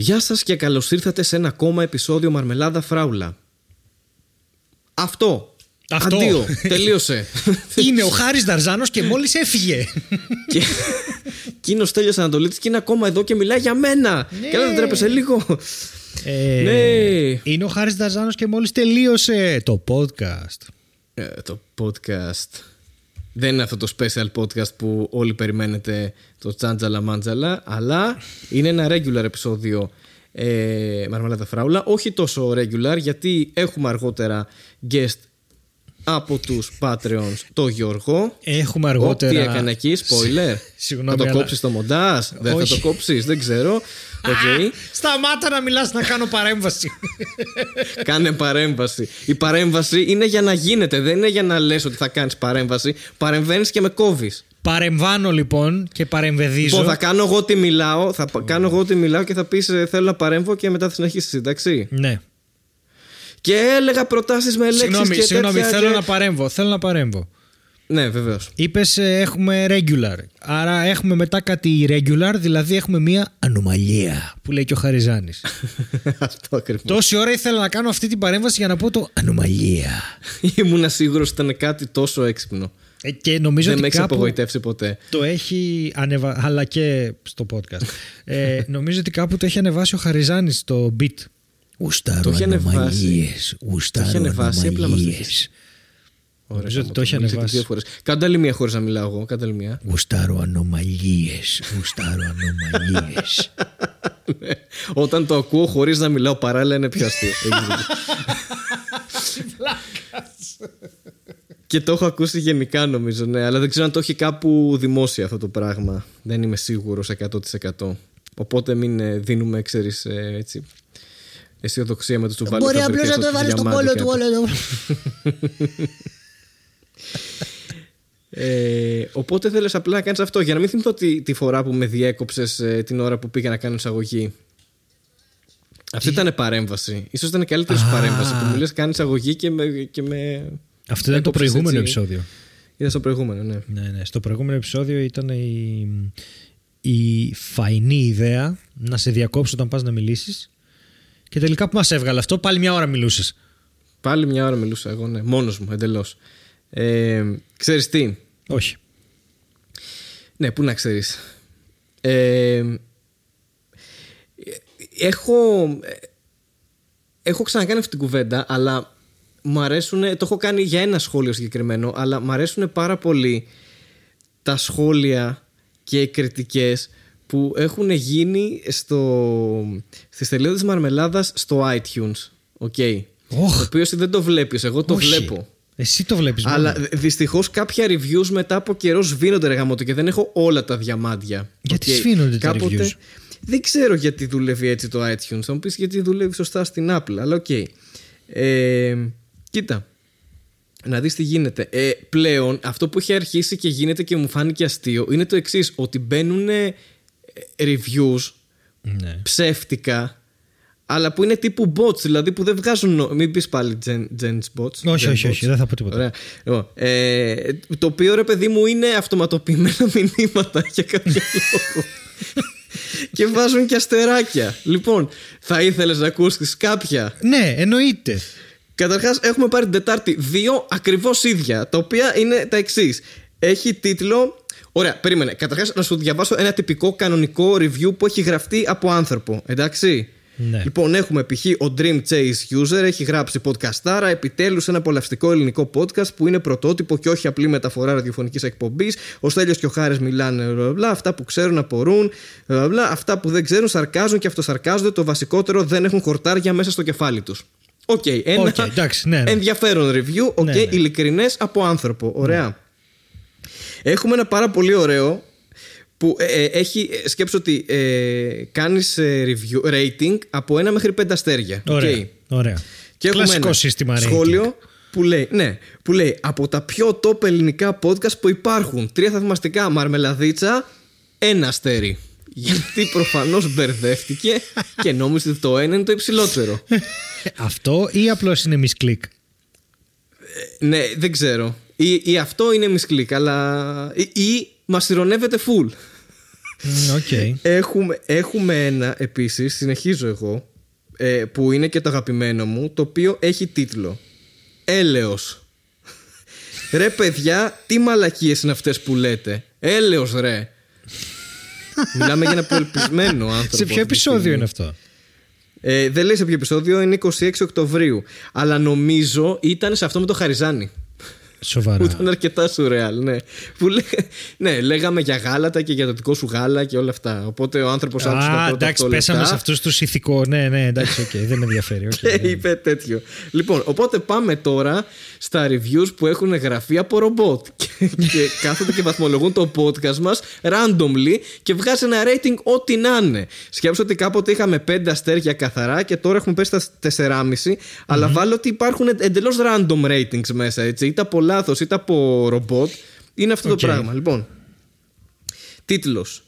Γεια σας και καλώς ήρθατε σε ένα ακόμα επεισόδιο Μαρμελάδα Φράουλα. Αυτό. Αυτό. Αντίο. Τελείωσε. Είναι ο Χάρης Δαρζάνος και μόλις έφυγε. και εκείνος τέλειωσε Ανατολίτης και είναι ακόμα εδώ και μιλάει για μένα. Ναι. Και δεν τρέπεσαι λίγο. Ε, Ναι. Είναι ο Χάρης Δαρζάνος και μόλις τελείωσε το podcast. Ε, το podcast. Δεν είναι αυτό το special podcast που όλοι περιμένετε το τσάντζαλα μάντζαλα, αλλά είναι ένα regular επεισόδιο ε, Μαρμελάδα Φράουλα. Όχι τόσο regular, γιατί έχουμε αργότερα guest από τους Patreons το Γιώργο. Έχουμε Ω, αργότερα... Τι έκανε εκεί, spoiler; Συγγνώμη, θα το αλλά- κόψεις στο μοντάζ, δεν θα Όχι. το κόψεις, δεν ξέρω. Οκ. Σταμάτα να μιλάς να κάνω παρέμβαση. Κάνε παρέμβαση. Η παρέμβαση είναι για να γίνεται, δεν είναι για να λες ότι θα κάνεις παρέμβαση. Παρεμβαίνεις και με κόβεις. Παρεμβάνω λοιπόν και παρεμβεδίζω. Λοιπόν, θα κάνω εγώ τι μιλάω, θα πα- κάνω εγώ τι μιλάω και θα πεις ε, θέλω να παρέμβω και μετά θα συνεχίσεις, εντάξει; Ναι. Και έλεγα προτάσεις με λέξεις Συγγνώμη, και συγγνώμη, τέτοια θέλω και- να παρέμβω. Θέλω να παρέμβω. Ναι, βεβαίως. Είπες έχουμε regular. Άρα έχουμε μετά κάτι irregular, δηλαδή έχουμε μία ανομαλία που λέει και ο Χαριζάνης. Αυτό ακριβώς. Τόση ώρα ήθελα να κάνω αυτή την παρέμβαση για να πω το ανομαλία. Ήμουνα σίγουρος ότι ήταν κάτι τόσο έξυπνο. Ε, και νομίζω δεν με ότι έχει κάπου απογοητεύσει ποτέ. το έχει ανεβάσει, αλλά και στο podcast. ε, νομίζω ότι κάπου το έχει ανεβάσει ο Χαριζάνης στο beat. Ουστάρω Το έχει ανεβάσει. ανομαλίες, Το έχει ουστάρω ανεβάσει, απλά μας το ανομαλίες. έχεις. Νομίζω ότι γάμο, το έχει μίλησε και ανεβάσει. Δύο φορές. Κάντε άλλη μία χωρίς να μιλάω εγώ. Κάντε άλλη μία. Γουστάρω ανομαλίες, γουστάρω ανομαλίες. Ναι. Όταν το ακούω χωρίς να μιλάω παράλληλα είναι πιο αστείο. Έχεις δίκιο. Και το έχω ακούσει γενικά νομίζω, ναι. Αλλά δεν ξέρω αν το έχει κάπου δημόσια αυτό το πράγμα. Δεν είμαι σίγουρος 100%. Οπότε μην ε, δίνουμε, ξέρεις, ε, έτσι, αισιοδοξία με το τσουβάλι. Μπορεί θα απλώς βρεθεί να αυτό το βάλεις στον διαμάντι κόλλο του κάτω. όλο εδώ. Ε, οπότε θέλεις απλά να κάνεις αυτό για να μην θυμηθώ τη, τη φορά που με διέκοψες ε, την ώρα που πήγα να κάνω εισαγωγή. Αυτή ήταν παρέμβαση. Ίσως ήταν καλύτερη σου Α. παρέμβαση που μου λες κάνεις εισαγωγή και με, και με Αυτό ήταν το έκοψες προηγούμενο έτσι. επεισόδιο. Είδα στο προηγούμενο, ναι. Ναι, ναι. Στο προηγούμενο επεισόδιο ήταν η, η φαϊνή ιδέα να σε διακόψω όταν πας να μιλήσεις και τελικά που μας έβγαλε αυτό πάλι μια ώρα μιλούσες. Πάλι μια ώρα μιλούσα εγώ, ναι. Μόνος μου, εντελώς. Ε, ξέρεις τι; Όχι. Ναι, πού να ξέρεις. Ε, έχω, έχω ξανακάνει αυτή την κουβέντα, αλλά μου αρέσουν, το έχω κάνει για ένα σχόλιο συγκεκριμένο, αλλά μου αρέσουν πάρα πολύ τα σχόλια και οι κριτικές που έχουν γίνει στο, στις σελίδες της Μαρμελάδας στο iTunes. Οκ. Οχ. Το οποίος εσύ δεν το βλέπεις, εγώ το Όχι. βλέπω. Εσύ το βλέπεις Αλλά μόνο. δυστυχώς κάποια reviews μετά από καιρό σβήνονται ρε γαμώτο και δεν έχω όλα τα διαμάντια. Γιατί Οκ. σβήνονται τα reviews? Δεν ξέρω γιατί δουλεύει έτσι το iTunes. Θα μου πεις γιατί δουλεύει σωστά στην Apple. Αλλά οκ. Ε, κοίτα. Να δεις τι γίνεται. Ε, πλέον αυτό που έχει αρχίσει και γίνεται και μου φάνηκε αστείο είναι το εξής ότι μπαίνουν ε, reviews Ναι. ψεύτικα αλλά που είναι τύπου bots, δηλαδή που δεν βγάζουν. νο- Μην πεις πάλι gen, gens bots. Όχι, gen όχι, bots. όχι, δεν θα πω τίποτα. Ωραία. Λοιπόν, ε, το οποίο ρε παιδί μου είναι αυτοματοποιημένα μηνύματα για κάποιο λόγο. και βάζουν και αστεράκια. Λοιπόν, θα ήθελες να ακούσεις κάποια; Ναι, εννοείται. Καταρχάς, έχουμε πάρει την Τετάρτη δύο ακριβώς ίδια, τα οποία είναι τα εξής. Έχει τίτλο. Ωραία, περίμενε. Καταρχάς, να σου διαβάσω ένα τυπικό κανονικό review που έχει γραφτεί από άνθρωπο. Εντάξει; Ναι. Λοιπόν, έχουμε π.χ. ο Dream Chase User, έχει γράψει podcastάρα, επιτέλους ένα απολαυστικό ελληνικό podcast που είναι πρωτότυπο και όχι απλή μεταφορά ραδιοφωνικής εκπομπής. Ο Στέλιος και ο Χάρης μιλάνε, μπλα, μπλα, μπλα, αυτά που ξέρουν απορούν, μπλα, μπλα, μπλα, αυτά που δεν ξέρουν σαρκάζουν και αυτοσαρκάζονται. Το βασικότερο δεν έχουν χορτάρια μέσα στο κεφάλι τους. Οκ, ένα Οκ, εντάξει, ναι, ναι. ενδιαφέρον review, οκ, Ναι, ναι. ειλικρινές από άνθρωπο. Ωραία. Έχουμε ένα πάρα πολύ ωραίο που ε, ε, έχει, ε, σκέψω ότι ε, κάνεις ε, review, rating από ένα μέχρι πέντε αστέρια. Ωραία. Οκ. ωραία. Και έχουμε Κλασικό ένα σύστημα rating. σχόλιο που λέει, ναι, που λέει από τα πιο top ελληνικά podcast που υπάρχουν. Τρία θαυμαστικά μαρμελαδίτσα, ένα αστέρι. Γιατί προφανώς μπερδεύτηκε και νόμιζε ότι το ένα είναι το υψηλότερο. Αυτό ή απλώς είναι misclick; ναι, δεν ξέρω. Ή, ή αυτό είναι misclick, αλλά. ή, ή μας ειρωνεύεται full. OK. Έχουμε, έχουμε ένα επίσης, συνεχίζω εγώ, ε, που είναι και το αγαπημένο μου, το οποίο έχει τίτλο Έλεος. ρε παιδιά, τι μαλακίες είναι αυτές που λέτε. Έλεος ρε. Μιλάμε για ένα απελπισμένο άνθρωπο. Σε ποιο αυτή τη επεισόδιο στιγμή. είναι αυτό; Ε, δεν λέει σε ποιο επεισόδιο, είναι 26 Οκτωβρίου. Αλλά νομίζω ήταν σε αυτό με το Χαριζάνη. Που Σοβαρά. ήταν αρκετά σουρεάλ, ναι. Που λέ... ναι, λέγαμε για γάλατα και για το δικό σου γάλα και όλα αυτά. Οπότε ο άνθρωπος άκουσε τα Α, πρώτα εντάξει, 8 πέσαμε λεπτά σε αυτούς τους ηθικό. Ναι, ναι, εντάξει, οκ, δεν με ενδιαφέρει. οκ, και ναι. είπε τέτοιο. Λοιπόν, οπότε πάμε τώρα στα reviews που έχουν γραφεί από ρομπότ. και, και κάθονται και βαθμολογούν το podcast μας randomly και βγάζει ένα rating ό,τι να είναι. Σκέψου ότι κάποτε είχαμε 5 αστέρια καθαρά και τώρα έχουμε πέσει στα 4,5. Αλλά βάλω ότι υπάρχουν εντελώς random ratings μέσα, έτσι. Είτε από λάθο είτε από ρομπότ. Είναι αυτό Οκ. το πράγμα. Λοιπόν, τίτλος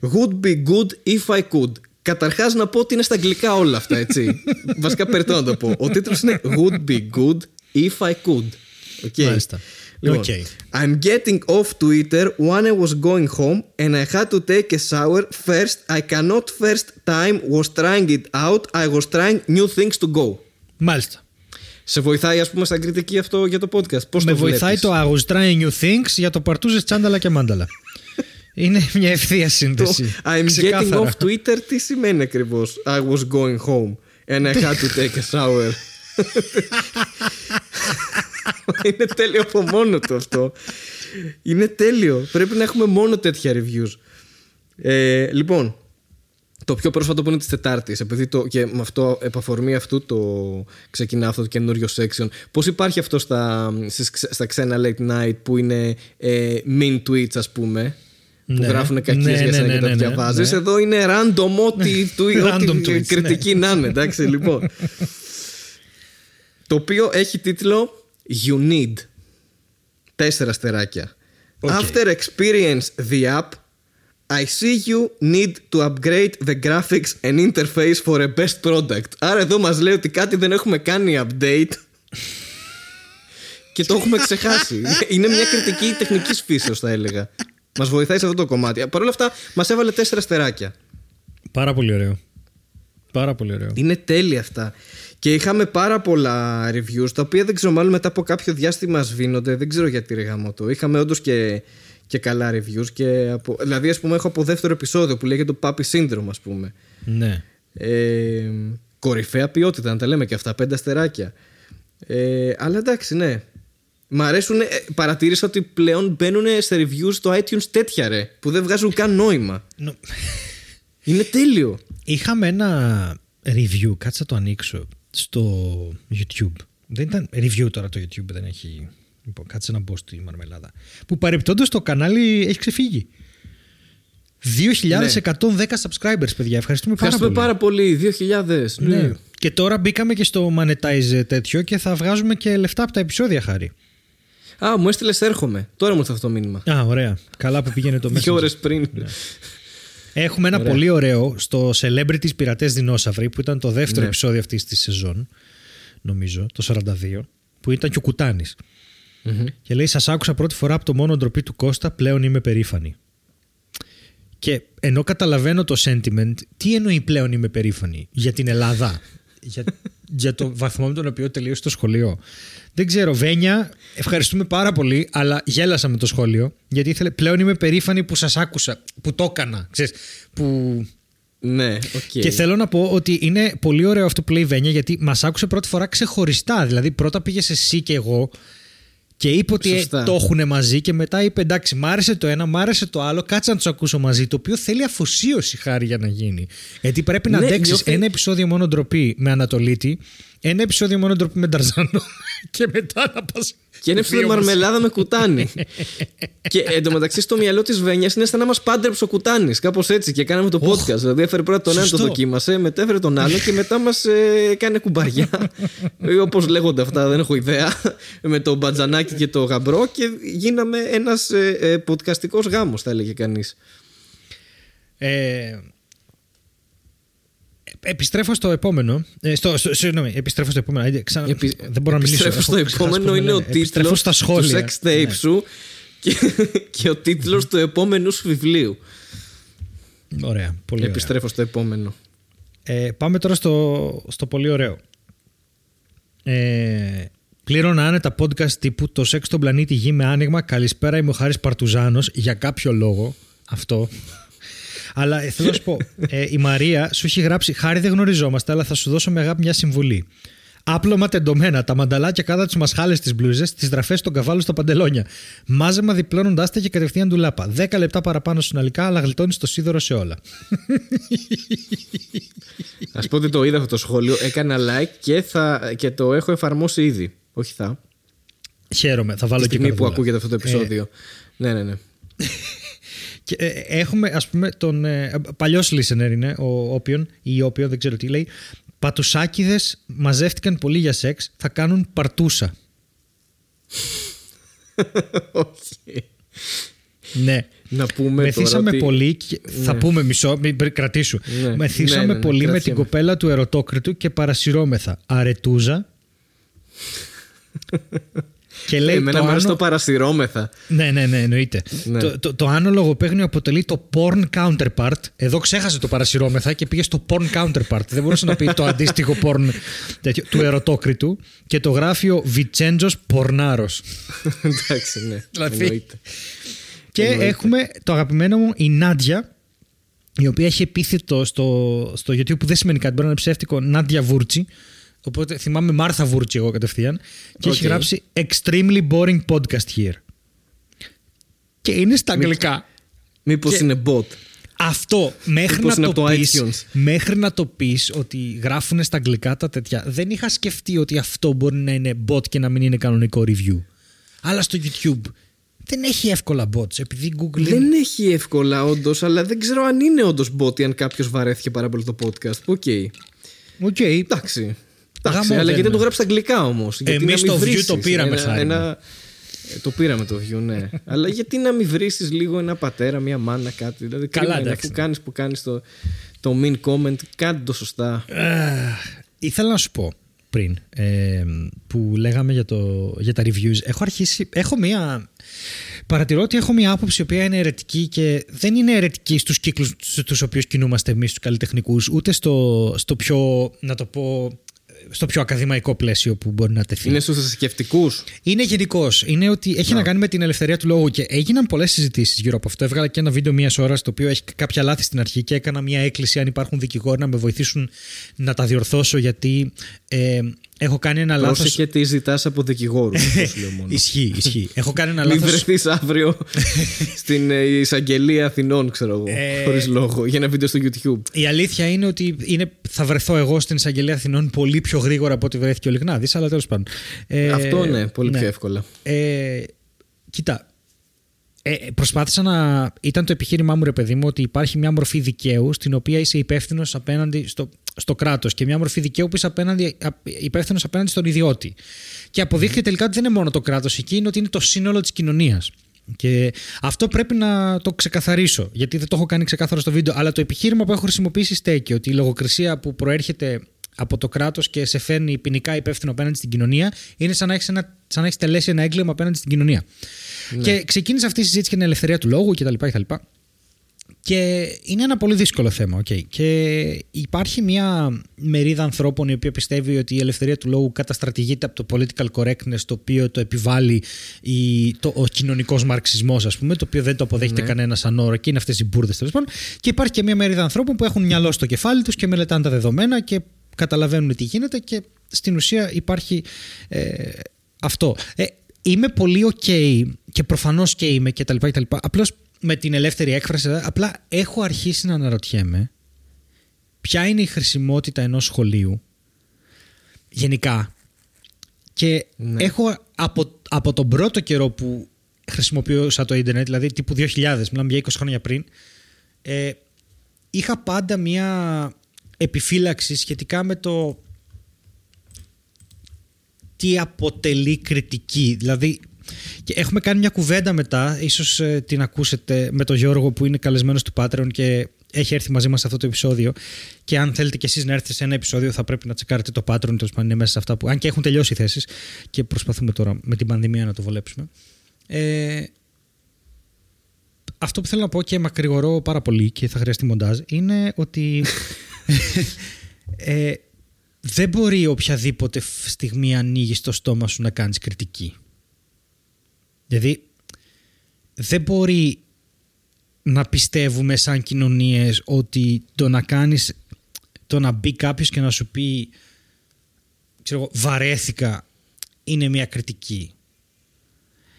Would be good if I could. Καταρχάς να πω ότι είναι στα αγγλικά όλα αυτά, έτσι. Βασικά περιττό να το πω. Ο τίτλος είναι Would be good if I could. Okay. Μάλιστα. Λοιπόν, OK. I'm getting off Twitter when I was going home and I had to take a shower first. I cannot first time was trying it out. I was trying new things to go. Μάλιστα. Σε βοηθάει, ας πούμε, σαν κριτική αυτό για το podcast; Πώς Με το βοηθάει βλέπεις; το I was trying new things για το παρτούζες τσάνταλα και μάνταλα. Είναι μια ευθεία Το σύνδεση. I'm getting Ξεκάθαρα. off Twitter τι σημαίνει ακριβώς; I was going home and I had to take a shower. Είναι τέλειο από μόνο του αυτό. Είναι τέλειο. Πρέπει να έχουμε μόνο τέτοια reviews. Ε, λοιπόν, το πιο πρόσφατο που είναι της Τετάρτης, επειδή το, και με αυτό, επαφορμή αυτού το ξεκινά αυτό το καινούριο section. Πώς υπάρχει αυτό στα, στις ξε- στα ξένα late night που είναι ε, mean tweets, ας πούμε. Που Ναι. γράφουν κακίες Ναι, για ναι, σένα ναι, και τα ναι, ναι, διαβάζεις. ναι. Εδώ είναι random ό,τι, του, Random ό,τι tweets, κριτική να είναι. Εντάξει, λοιπόν. το οποίο έχει τίτλο You Need. Τέσσερα αστεράκια. OK. After experience the app, I see you need to upgrade the graphics and interface for a best product. Άρα εδώ μας λέει ότι κάτι δεν έχουμε κάνει update και το έχουμε ξεχάσει. Είναι μια κριτική τεχνικής φύσεως θα έλεγα. Μας βοηθάει σε αυτό το κομμάτι. Παρ' όλα αυτά μας έβαλε τέσσερα αστεράκια. Πάρα πολύ ωραίο. Πάρα πολύ ωραίο. Είναι τέλεια αυτά. Και είχαμε πάρα πολλά reviews τα οποία δεν ξέρω, μάλλον μετά από κάποιο διάστημα σβήνονται. Δεν ξέρω γιατί ρε γάμο το. Είχαμε όντως και, και καλά reviews. Και από, δηλαδή, ας πούμε, έχω από δεύτερο επεισόδιο που λέγεται το Puppy Syndrome, ας πούμε. Ναι. Ε, κορυφαία ποιότητα, να τα λέμε και αυτά. Πέντε αστεράκια. Ε, αλλά εντάξει, ναι. Μ' αρέσουν. Ε, παρατήρησα ότι πλέον μπαίνουν σε reviews στο iTunes τέτοια ρε. Που δεν βγάζουν καν νόημα. Νο- Είναι τέλειο. Είχαμε ένα review, κάτσε να το ανοίξω, στο YouTube. Δεν ήταν review τώρα το YouTube, δεν έχει... Λοιπόν, κάτσε να μπω στη μαρμελάδα. Που παρεπτόντως το κανάλι έχει ξεφύγει. 2.110 subscribers, παιδιά. Ευχαριστούμε πάρα Ευχαριστούμε πολύ. πάρα πολύ. 2.000. Ναι. ναι. Και τώρα μπήκαμε και στο monetize τέτοιο και θα βγάζουμε και λεφτά από τα επεισόδια χάρη. Α, μου έστειλες έρχομαι. Τώρα μου ήρθε αυτό το μήνυμα. Α, ωραία. Καλά που πήγαινε το Δύο Messenger. ώρες πριν. Έχουμε ένα πολύ ωραίο στο Celebrities Πειρατές Δεινόσαυροι που ήταν το δεύτερο Ναι. επεισόδιο αυτής της σεζόν νομίζω, το 42 που ήταν και ο κουτανης και λέει σας άκουσα πρώτη φορά από το μόνο ντροπή του Κώστα πλέον είμαι περήφανη και ενώ καταλαβαίνω το sentiment τι εννοεί πλέον είμαι περήφανη για την Ελλάδα; Για, για το βαθμό με τον οποίο τελείωσε το σχολείο δεν ξέρω Βένια ευχαριστούμε πάρα πολύ αλλά γέλασα με το σχόλιο γιατί ήθελε πλέον είμαι περήφανη που σας άκουσα που το έκανα ξέρεις, που ναι, οκ. και θέλω να πω ότι είναι πολύ ωραίο αυτό που λέει η Βένια γιατί μας άκουσε πρώτη φορά ξεχωριστά. Δηλαδή, πρώτα πήγες εσύ και εγώ και είπε ότι ε, Σωστά. το έχουν μαζί και μετά είπε εντάξει, μ' άρεσε το ένα, μ' άρεσε το άλλο, κάτσε να τους ακούσω μαζί. Το οποίο θέλει αφοσίωση Χάρη για να γίνει. Γιατί πρέπει να Ναι, αντέξεις νιώθει- ένα επεισόδιο μόνο ντροπή με Ανατολίτη, ένα επεισόδιο μόνο ντροπή με Ταρζάνο και μετά να πας. Και είναι ψηλή μαρμελάδα με κουτάνι. και εντωμεταξύ στο μυαλό της Βένιας είναι σαν να μας πάντρεψε ο κουτάνις. Κάπως έτσι. Και κάναμε το podcast. Δηλαδή έφερε πρώτα τον ένα, το Σωστό. δοκίμασε, μετά έφερε τον άλλο και μετά μας ε, έκανε κουμπαριά. Όπως λέγονται αυτά, δεν έχω ιδέα. με το μπατζανάκι και το γαμπρό και γίναμε ένας ε, ε, podcastικός γάμος, θα έλεγε κανείς. Ε, επιστρέφω στο επόμενο. Ε, στο, στο, συγγνώμη, επιστρέφω στο επόμενο. Ε, Ξανα, Επι- δεν μπορώ να μιλήσω. επιστρέφω στο έχω ξεχάσει επόμενο πώς είναι ο λένε. Επιστρέφω τίτλος στα του σχόλια. sex tape Ναι. σου και, και ο τίτλος του επόμενου σου βιβλίου. Ωραία. Πολύ ωραία. Επιστρέφω στο επόμενο. Ε, πάμε τώρα στο, στο πολύ ωραίο. Ε, πλήρωνα άνετα podcast τύπου Το σεξ στον πλανήτη Γη με άνοιγμα. Καλησπέρα, είμαι ο Χάρης Παρτουζάνος. Για κάποιο λόγο αυτό. Αλλά ε, θέλω να σου πω, ε, η Μαρία σου έχει γράψει Χάρη δεν γνωριζόμαστε, αλλά θα σου δώσω με αγάπη μια συμβουλή. Άπλωμα τεντωμένα, τα μανταλάκια κάτω από τις μασχάλες τη μπλούζες, τις δραφές των καβάλου στα παντελόνια. Μάζεμα διπλώνοντάς τα και κατευθείαν του λάπα. 10 λεπτά παραπάνω συνολικά, αλλά γλιτώνεις το σίδερο σε όλα. Α πω ότι το είδα αυτό το σχόλιο, έκανα like και, θα, και το έχω εφαρμόσει ήδη. Όχι θα. Χαίρομαι, θα βάλω Τη και στιγμή που καρδούλα. ακούγεται αυτό το επεισόδιο. ναι, ναι, ναι. Και, ε, έχουμε, ας πούμε, τον ε, παλιός listener είναι, ο Όπιον ή Όπιο, δεν ξέρω τι λέει. Πατουσάκιδες μαζεύτηκαν πολύ για σεξ, θα κάνουν παρτούσα. Όχι. Ναι. Να πούμε Μεθύσαμε τώρα ότι... πολύ. Και... Θα πούμε μισό, μην πρι- κρατήσου. Ναι. Μεθύσαμε Ναι, ναι, ναι, πολύ με την κρατιέμαι. κοπέλα του ερωτόκριτου και παρασυρώμεθα. Αρετούζα. και λέει Εμένα το μου αρέσει άνω... το παρασυρώμεθα. Ναι, ναι, ναι, εννοείται. Ναι. Το, το, το άνω λογοπαίγνιο αποτελεί το porn counterpart. Εδώ ξέχασε το παρασυρώμεθα και πήγε στο porn counterpart. Δεν μπορούσε να πει το αντίστοιχο porn τέτοιο, του ερωτόκριτου. Και το γράφει ο Βιτσέντζος Πορνάρος. Εντάξει, ναι. Δηλαδή, εννοείται. Και Εννοείται. έχουμε το αγαπημένο μου η Νάντια, η οποία έχει επίθετο στο, στο YouTube που δεν σημαίνει κάτι, μπορεί να είναι ψεύτικο, Νάντια Βούρτσι. Οπότε θυμάμαι Μάρθα Βούρτση εγώ κατευθείαν. Και έχει Οκ. γράψει Extremely boring podcast here. Και είναι στα αγγλικά. Μήπως Και- είναι bot. Αυτό μέχρι Μήπως να, είναι το από το πεις, iTunes. μέχρι να το πεις ότι γράφουν στα αγγλικά τα τέτοια δεν είχα σκεφτεί ότι αυτό μπορεί να είναι bot και να μην είναι κανονικό review αλλά στο YouTube δεν έχει εύκολα bots επειδή Google είναι- Δεν έχει εύκολα όντως, αλλά δεν ξέρω αν είναι όντως bot ή αν κάποιος βαρέθηκε πάρα πολύ το podcast. OK. Οκ. Εντάξει. Εντάξει, γαμώ αλλά δεν γιατί δεν είναι. το γράψει στα αγγλικά όμως. Εμείς το view το πήραμε, Χάρη μου. Ε, το πήραμε το view, ναι. αλλά γιατί να μην βρει λίγο ένα πατέρα, μια μάνα, κάτι. Δηλαδή, Καλά, κρίμα είναι, εντάξει. αφού κάνεις που κάνεις το, το mean comment, κάντε το σωστά. Ε, ήθελα να σου πω πριν ε, που λέγαμε για, το, για τα reviews έχω αρχίσει, έχω μία παρατηρώ ότι έχω μία άποψη η οποία είναι αιρετική και δεν είναι αιρετική στους κύκλους στους οποίους κινούμαστε εμείς τους καλλιτεχνικούς ούτε στο, στο πιο να το πω στο πιο ακαδημαϊκό πλαίσιο που μπορεί να τεθεί. Είναι στους θρησκευτικούς. Είναι γενικώ. Είναι ότι έχει να κάνει με την ελευθερία του λόγου και έγιναν πολλές συζητήσεις γύρω από αυτό. Έβγαλα και ένα βίντεο μία ώρας το οποίο έχει κάποια λάθη στην αρχή και έκανα μία έκκληση αν υπάρχουν δικηγόροι να με βοηθήσουν να τα διορθώσω γιατί ε, έχω κάνει ένα λάθος. Πρόσεχε τι ζητάς από δικηγόρους. Ισχύει, ισχύει. έχω κάνει ένα Μην λάθος. βρεθείς αύριο στην ε, εισαγγελία Αθηνών, ξέρω εγώ. Ε, Χωρίς λόγο. Για ένα βίντεο στο YouTube. Η αλήθεια είναι ότι είναι, θα βρεθώ εγώ στην εισαγγελία Αθηνών πολύ πιο γρήγορα από ό,τι βρέθηκε ο Λιγνάδης, αλλά τέλος πάντων. Ε, Αυτό ναι, πολύ πιο εύκολα. Ε, κοίτα. Ε, προσπάθησα να. ήταν το επιχείρημά μου, ρε παιδί μου, ότι υπάρχει μια μορφή δικαίου στην οποία είσαι υπεύθυνος απέναντι στο, στο κράτος και μια μορφή δικαίου που είσαι απέναντι, υπεύθυνος απέναντι στον ιδιώτη. Και αποδείχθηκε τελικά ότι δεν είναι μόνο το κράτος εκεί, είναι ότι είναι το σύνολο της κοινωνίας. Και αυτό πρέπει να το ξεκαθαρίσω, γιατί δεν το έχω κάνει ξεκάθαρο στο βίντεο. Αλλά το επιχείρημα που έχω χρησιμοποιήσει στέκει ότι η λογοκρισία που προέρχεται από το κράτος και σε φέρνει ποινικά υπεύθυνο απέναντι στην κοινωνία είναι σαν να έχεις έχεις τελέσει ένα έγκλημα απέναντι στην κοινωνία. Και ξεκίνησε αυτή η συζήτηση για την ελευθερία του λόγου κτλ. κτλ. Και είναι ένα πολύ δύσκολο θέμα. Okay. Και υπάρχει μια μερίδα ανθρώπων η οποία πιστεύει ότι η ελευθερία του λόγου καταστρατηγείται από το political correctness το οποίο το επιβάλλει η, το, ο κοινωνικός μαρξισμός, ας πούμε, το οποίο δεν το αποδέχεται Ναι. κανένας σαν όρο και είναι αυτές οι μπουρδες τέλος πάντων. Και υπάρχει και μια μερίδα ανθρώπων που έχουν μυαλό στο κεφάλι τους και μελετάνε τα δεδομένα και καταλαβαίνουν τι γίνεται και στην ουσία υπάρχει ε, αυτό. Ε, είμαι πολύ ok και προφανώς και είμαι και τα λοιπά και τα λοιπά. Απλώς με την ελεύθερη έκφραση, απλά έχω αρχίσει να αναρωτιέμαι ποια είναι η χρησιμότητα ενός σχολείου γενικά και Ναι. έχω από, από τον πρώτο καιρό που χρησιμοποιούσα το ίντερνετ, δηλαδή τύπου 2000, μιλάμε για 20 χρόνια πριν, ε, είχα πάντα μια επιφύλαξη σχετικά με το τι αποτελεί κριτική. Δηλαδή, και έχουμε κάνει μια κουβέντα μετά, ίσως ε, την ακούσετε με τον Γιώργο που είναι καλεσμένος του Patreon και έχει έρθει μαζί μας σε αυτό το επεισόδιο και αν θέλετε και εσείς να έρθετε σε ένα επεισόδιο θα πρέπει να τσεκάρετε το Patreon, τέλος πάντων είναι μέσα σε αυτά που, αν και έχουν τελειώσει οι θέσεις και προσπαθούμε τώρα με την πανδημία να το βολέψουμε. Ε, αυτό που θέλω να πω και μακρηγορώ πάρα πολύ και θα χρειαστεί μοντάζ είναι ότι ε, δεν μπορεί οποιαδήποτε στιγμή ανοίγει το στόμα σου να κάνεις κριτική. Δηλαδή δεν μπορεί να πιστεύουμε σαν κοινωνίες ότι το να κάνεις το να μπει κάποιος και να σου πει ξέρω, βαρέθηκα είναι μια κριτική.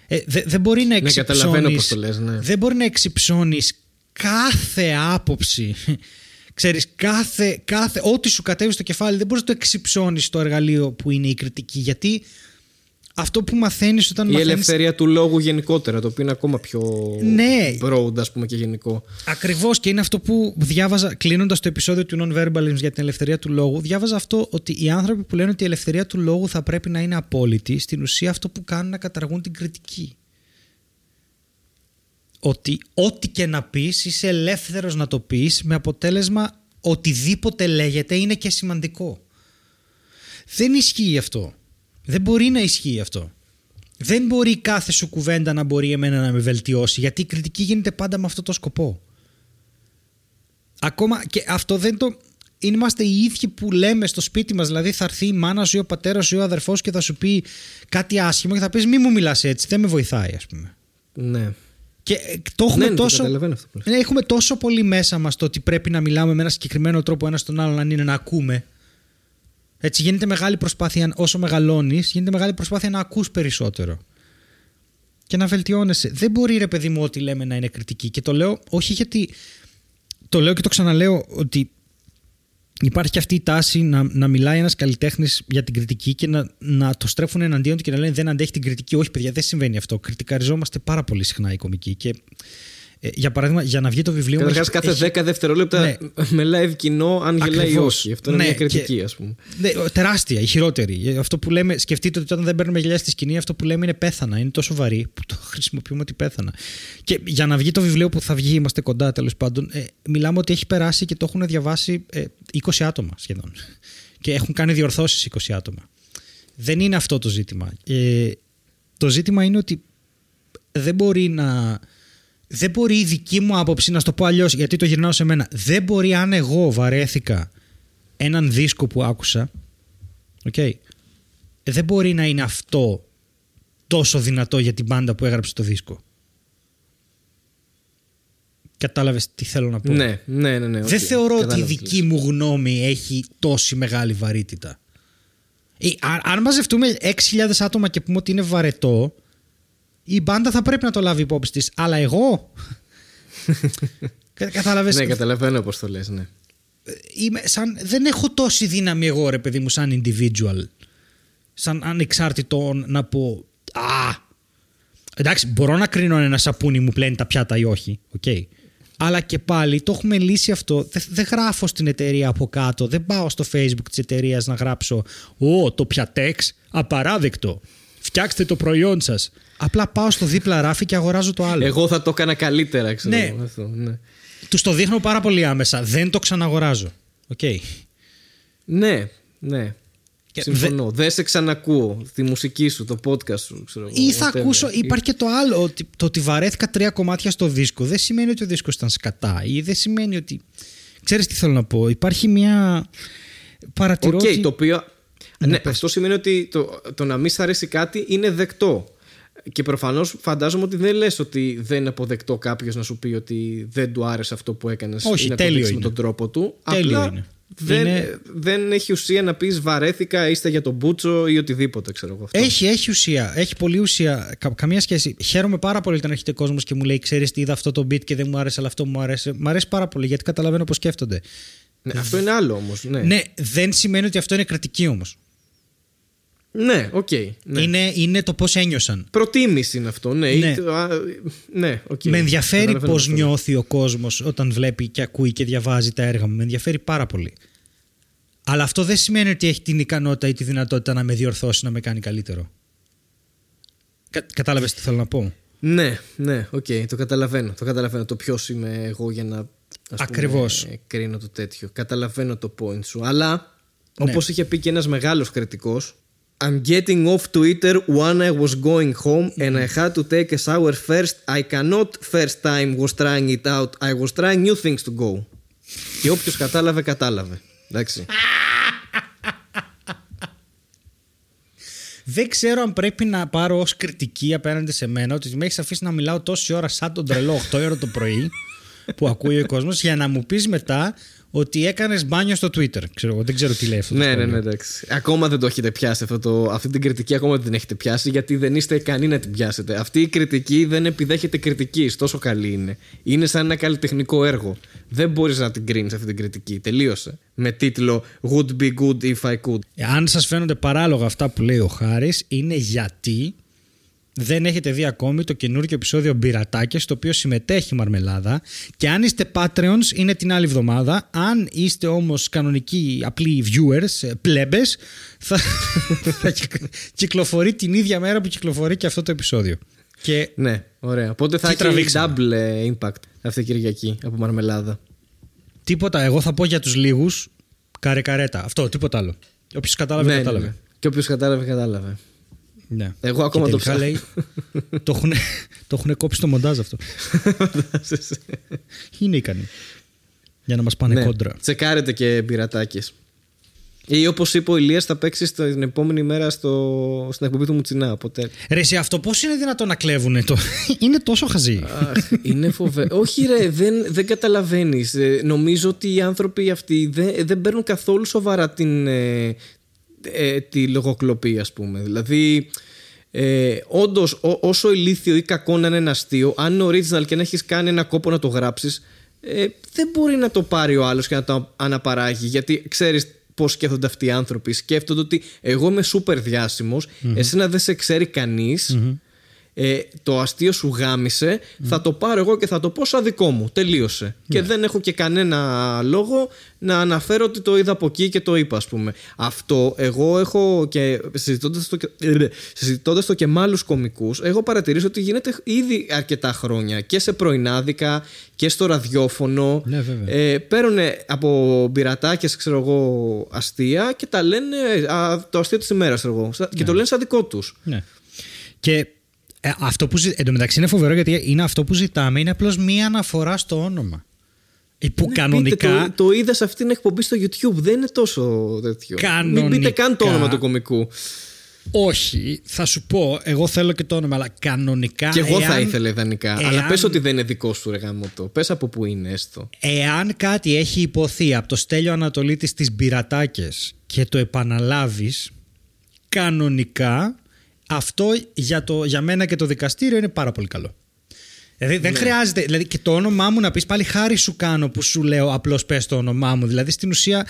Ε, δεν μπορεί να εξυψώνεις, ναι, ναι. Δεν μπορεί να εξυψώνεις κάθε άποψη ξέρεις κάθε, κάθε ό,τι σου κατέβει στο κεφάλι δεν μπορείς να το εξυψώνεις στο εργαλείο που είναι η κριτική γιατί αυτό που μαθαίνεις όταν η μαθαίνεις... ελευθερία του λόγου γενικότερα το οποίο είναι ακόμα πιο ναι. broad ας πούμε και γενικό Ακριβώς και είναι αυτό που διάβαζα κλείνοντας το επεισόδιο του non-verbalism για την ελευθερία του λόγου διάβαζα αυτό ότι οι άνθρωποι που λένε ότι η ελευθερία του λόγου θα πρέπει να είναι απόλυτη στην ουσία αυτό που κάνουν να καταργούν την κριτική ότι ό,τι και να πεις είσαι ελεύθερος να το πεις με αποτέλεσμα οτιδήποτε λέγεται είναι και σημαντικό. Δεν ισχύει αυτό. Δεν μπορεί να ισχύει αυτό. Δεν μπορεί κάθε σου κουβέντα να μπορεί εμένα να με βελτιώσει γιατί η κριτική γίνεται πάντα με αυτό το σκοπό. Ακόμα και αυτό δεν το... Είμαστε οι ίδιοι που λέμε στο σπίτι μας, δηλαδή θα έρθει η μάνα σου ή ο πατέρας σου ή ο αδερφός και θα σου πει κάτι άσχημο και θα πεις μη μου μιλάς έτσι, δεν με βοηθάει ας πούμε. Ναι. Και ε, το έχουμε, ναι, τόσο, αυτό ναι, έχουμε τόσο πολύ μέσα μας το ότι πρέπει να μιλάμε με ένα συγκεκριμένο τρόπο ένας στον άλλον αν είναι να ακούμε. Έτσι γίνεται μεγάλη προσπάθεια όσο μεγαλώνεις γίνεται μεγάλη προσπάθεια να ακούς περισσότερο. Και να βελτιώνεσαι. Δεν μπορεί ρε παιδί μου ό,τι λέμε να είναι κριτική. Και το λέω όχι γιατί... Το λέω και το ξαναλέω ότι υπάρχει και αυτή η τάση να, να μιλάει ένας καλλιτέχνης για την κριτική και να, να το στρέφουν εναντίον του και να λένε Δεν αντέχει την κριτική. Όχι, παιδιά, δεν συμβαίνει αυτό. Κριτικαριζόμαστε πάρα πολύ συχνά οι κομικοί. Και ε, για παράδειγμα, για να βγει το βιβλίο Καταρχάς, κάθε έχει... 10 δευτερόλεπτα ναι. με live κοινό, αν γελάει ή όχι. Αυτό είναι ναι, μια κριτική, ας πούμε. Ναι, τεράστια, η χειρότερη. Ε, αυτό που λέμε, σκεφτείτε ότι όταν δεν παίρνουμε γελιά στη σκηνή, αυτό που λέμε είναι πέθανα. Είναι τόσο βαρύ που το χρησιμοποιούμε ότι πέθανα. Και για να βγει το βιβλίο που θα βγει, είμαστε κοντά τέλος πάντων, ε, μιλάμε ότι έχει περάσει και το έχουν διαβάσει ε, 20 άτομα σχεδόν. Και έχουν κάνει διορθώσεις 20 άτομα. Δεν είναι αυτό το ζήτημα. Ε, το ζήτημα είναι ότι δεν μπορεί να δεν μπορεί η δική μου άποψη, να στο πω αλλιώς, γιατί το γυρνάω σε μένα. Δεν μπορεί αν εγώ βαρέθηκα έναν δίσκο που άκουσα. Okay, δεν μπορεί να είναι αυτό τόσο δυνατό για την μπάντα που έγραψε το δίσκο. Κατάλαβες τι θέλω να πω; Ναι, ναι, ναι. ναι δεν θεωρώ ότι η δική μου γνώμη έχει τόση μεγάλη βαρύτητα. Ε, αν μαζευτούμε 6.000 άτομα και πούμε ότι είναι βαρετό, η μπάντα θα πρέπει να το λάβει υπόψη της. Αλλά εγώ; Κατάλαβες; Ναι, καταλαβαίνω πώς το λες, ναι. Είμαι σαν, δεν έχω τόση δύναμη εγώ, ρε παιδί μου, σαν individual. Σαν ανεξάρτητο να πω. Α! Εντάξει, μπορώ να κρίνω αν ένα σαπούνι μου πλένει τα πιάτα ή όχι. Okay. Αλλά και πάλι το έχουμε λύσει αυτό. Δεν, δεν γράφω στην εταιρεία από κάτω. Δεν πάω στο facebook της εταιρείας να γράψω Ω, το πιατέξ, απαράδεκτο. Φτιάξτε το προϊόν σας. Απλά πάω στο δίπλα ράφι και αγοράζω το άλλο. Εγώ θα το έκανα καλύτερα, ξέρω. Ναι. Αυτό, ναι. Τους το δείχνω πάρα πολύ άμεσα. Δεν το ξαναγοράζω. Okay. Ναι, ναι. Και Συμφωνώ. Δε... Δεν σε ξανακούω τη μουσική σου, το podcast σου. Ξέρω, ή θα ακούσω. Υπάρχει και το άλλο. Ότι, το ότι βαρέθηκα τρία κομμάτια στο δίσκο δεν σημαίνει ότι ο δίσκος ήταν σκατά. Ή δεν σημαίνει ότι. Ξέρεις τι θέλω να πω; Υπάρχει μια. Παρατηρώ. Okay, το οποίο. Ναι, ναι αυτό σημαίνει ότι το, το να μην σ' αρέσει κάτι είναι δεκτό. Και προφανώς φαντάζομαι ότι δεν λες ότι δεν είναι αποδεκτό κάποιος να σου πει ότι δεν του άρεσε αυτό που έκανες. Όχι, είναι τέλειο είναι. με τον τρόπο του. Τέλειο είναι. Δεν, δεν έχει ουσία να πεις βαρέθηκα, είστε για τον Μπούτσο ή οτιδήποτε, ξέρω εγώ. Αυτό. Έχει, έχει ουσία. Έχει πολύ ουσία. Κα, καμία σχέση. Χαίρομαι πάρα πολύ όταν έρχεται κόσμος και μου λέει: Ξέρεις τι είδα αυτό το beat και δεν μου άρεσε, αλλά αυτό μου άρεσε. Μ' αρέσει πάρα πολύ γιατί καταλαβαίνω πώς σκέφτονται. Ναι, αυτό είναι άλλο όμως. Ναι. ναι, δεν σημαίνει ότι αυτό είναι κριτική όμως. Ναι, OK. Okay, ναι. Είναι, είναι το πώς ένιωσαν. Προτίμηση είναι αυτό, ναι. ναι. ναι okay. Με ενδιαφέρει πώς νιώθει ο κόσμος όταν βλέπει και ακούει και διαβάζει τα έργα μου. Με ενδιαφέρει πάρα πολύ. Αλλά αυτό δεν σημαίνει ότι έχει την ικανότητα ή τη δυνατότητα να με διορθώσει, να με κάνει καλύτερο. Κα, Κατάλαβες τι θέλω να πω; Ναι, ναι, OK, okay, το καταλαβαίνω. Το καταλαβαίνω το ποιος είμαι εγώ για να Ακριβώς. κρίνω το τέτοιο. Καταλαβαίνω το point σου. Αλλά, ναι. όπως είχε πει και ένας μεγάλος κριτικός, I'm getting off Twitter when I was going home and I had to take a shower first. I cannot first time was trying it out. I was trying new things to go. Και όποιος κατάλαβε, κατάλαβε. Εντάξει. Δεν ξέρω αν πρέπει να πάρω ως κριτική απέναντι σε μένα ότι με έχεις αφήσει να μιλάω τόση ώρα σαν τον τρελό 8 ώρα το πρωί που ακούει ο κόσμος για να μου πεις μετά ότι έκανες μπάνιο στο Twitter. Ξέρω, εγώ, δεν ξέρω τι λέει αυτό. το ναι, ναι, σχόλιο. ναι, εντάξει. Ακόμα δεν το έχετε πιάσει αυτό το, αυτή την κριτική, ακόμα δεν την έχετε πιάσει γιατί δεν είστε ικανοί να την πιάσετε. Αυτή η κριτική δεν επιδέχεται κριτική, τόσο καλή είναι. Είναι σαν ένα καλλιτεχνικό έργο. Δεν μπορείς να την κρίνεις αυτή την κριτική. Τελείωσε. Με τίτλο Would be good if I could. Αν σας φαίνονται παράλογα αυτά που λέει ο Χάρης είναι γιατί δεν έχετε δει ακόμη το καινούργιο επεισόδιο Μπειρατάκες στο οποίο συμμετέχει η Μαρμελάδα και αν είστε Patreons είναι την άλλη εβδομάδα αν είστε όμως κανονικοί απλοί viewers, ε, πλέμπες θα, θα κυκλ- κυκλοφορεί την ίδια μέρα που κυκλοφορεί και αυτό το επεισόδιο και Ναι, ωραία. Οπότε θα Τι έχει τραβήξαμε. double ε, impact αυτή η Κυριακή από Μαρμελάδα. τίποτα εγώ θα πω για τους λίγους καρε καρέτα αυτό τίποτα άλλο Όποιος κατάλαβε ναι, κατάλαβε ναι, ναι. Και όποιος κατάλαβε, κατάλαβε. Ναι. Εγώ ακόμα Και το τελικά ψάχνω. λέει, το, έχουν, το έχουν κόψει στο μοντάζ αυτό. Είναι ικανοί. Για να μας πάνε ναι. κόντρα. Τσεκάρετε και πειρατάκες. Ή όπως είπε ο Ηλίας θα παίξει στο- την επόμενη μέρα στο, στην εκπομπή του Μουτσινά. Οπότε. Ρε εσύ αυτό πώς είναι δυνατόν να κλέβουνε το... είναι τόσο χαζί. Αχ, είναι φοβερό. Όχι, ρε, δεν, δεν καταλαβαίνεις. νομίζω ότι οι άνθρωποι αυτοί δεν, δεν παίρνουν καθόλου σοβαρά την, ε, ε, τη λογοκλοπή, ας πούμε. Δηλαδή, ε, όντως, όσο ηλίθιο ή κακό να είναι ένα αστείο, αν είναι original και να έχεις κάνει ένα κόπο να το γράψεις, ε, δεν μπορεί να το πάρει ο άλλος και να το αναπαράγει. Γιατί ξέρεις πώς σκέφτονται αυτοί οι άνθρωποι. Σκέφτονται ότι εγώ είμαι super διάσημος, εσένα δεν σε ξέρει κανείς ε, το αστείο σου γάμισε, θα το πάρω εγώ και θα το πω σαν δικό μου. Τελείωσε. Και δεν έχω και κανένα λόγο να αναφέρω ότι το είδα από εκεί και το είπα, ας πούμε. Αυτό εγώ έχω και συζητώντας το, και- ε, συζητώντας το και με άλλου κομικούς, έχω παρατηρήσει ότι γίνεται ήδη αρκετά χρόνια και σε πρωινάδικα και στο ραδιόφωνο. Ναι, βέβαια. Ε, παίρνουν από μπειρατάκες, ξέρω εγώ, αστεία και τα λένε α, το αστείο της ημέρας, ξέρω εγώ. Σα- Και το λένε σαν δικό τους. Ναι. Και ε, αυτό που ζη... εντωμεταξύ είναι φοβερό γιατί είναι αυτό που ζητάμε είναι απλώς μία αναφορά στο όνομα. Ε, Που Ναι, κανονικά... Πείτε, το, το είδα σε αυτήν την εκπομπή στο YouTube. Δεν είναι τόσο τέτοιο. Κανονικά. Μην πείτε καν το όνομα του κομικού. Όχι, θα σου πω, εγώ θέλω και το όνομα, αλλά κανονικά. Και εγώ θα εάν- ήθελα ιδανικά. εάν- Αλλά πες ότι δεν είναι δικό σου ρε γάμο το. Πες από πού είναι έστω. Εάν κάτι έχει υποθεί από το Στέλιο Ανατολίτης στις Μπειρατάκες και το επαναλάβεις, κανονικά αυτό για, το, για μένα και το δικαστήριο είναι πάρα πολύ καλό. Δηλαδή δεν χρειάζεται, δηλαδή και το όνομά μου να πεις πάλι χάρη σου κάνω που σου λέω απλώς πες το όνομά μου. Δηλαδή στην ουσία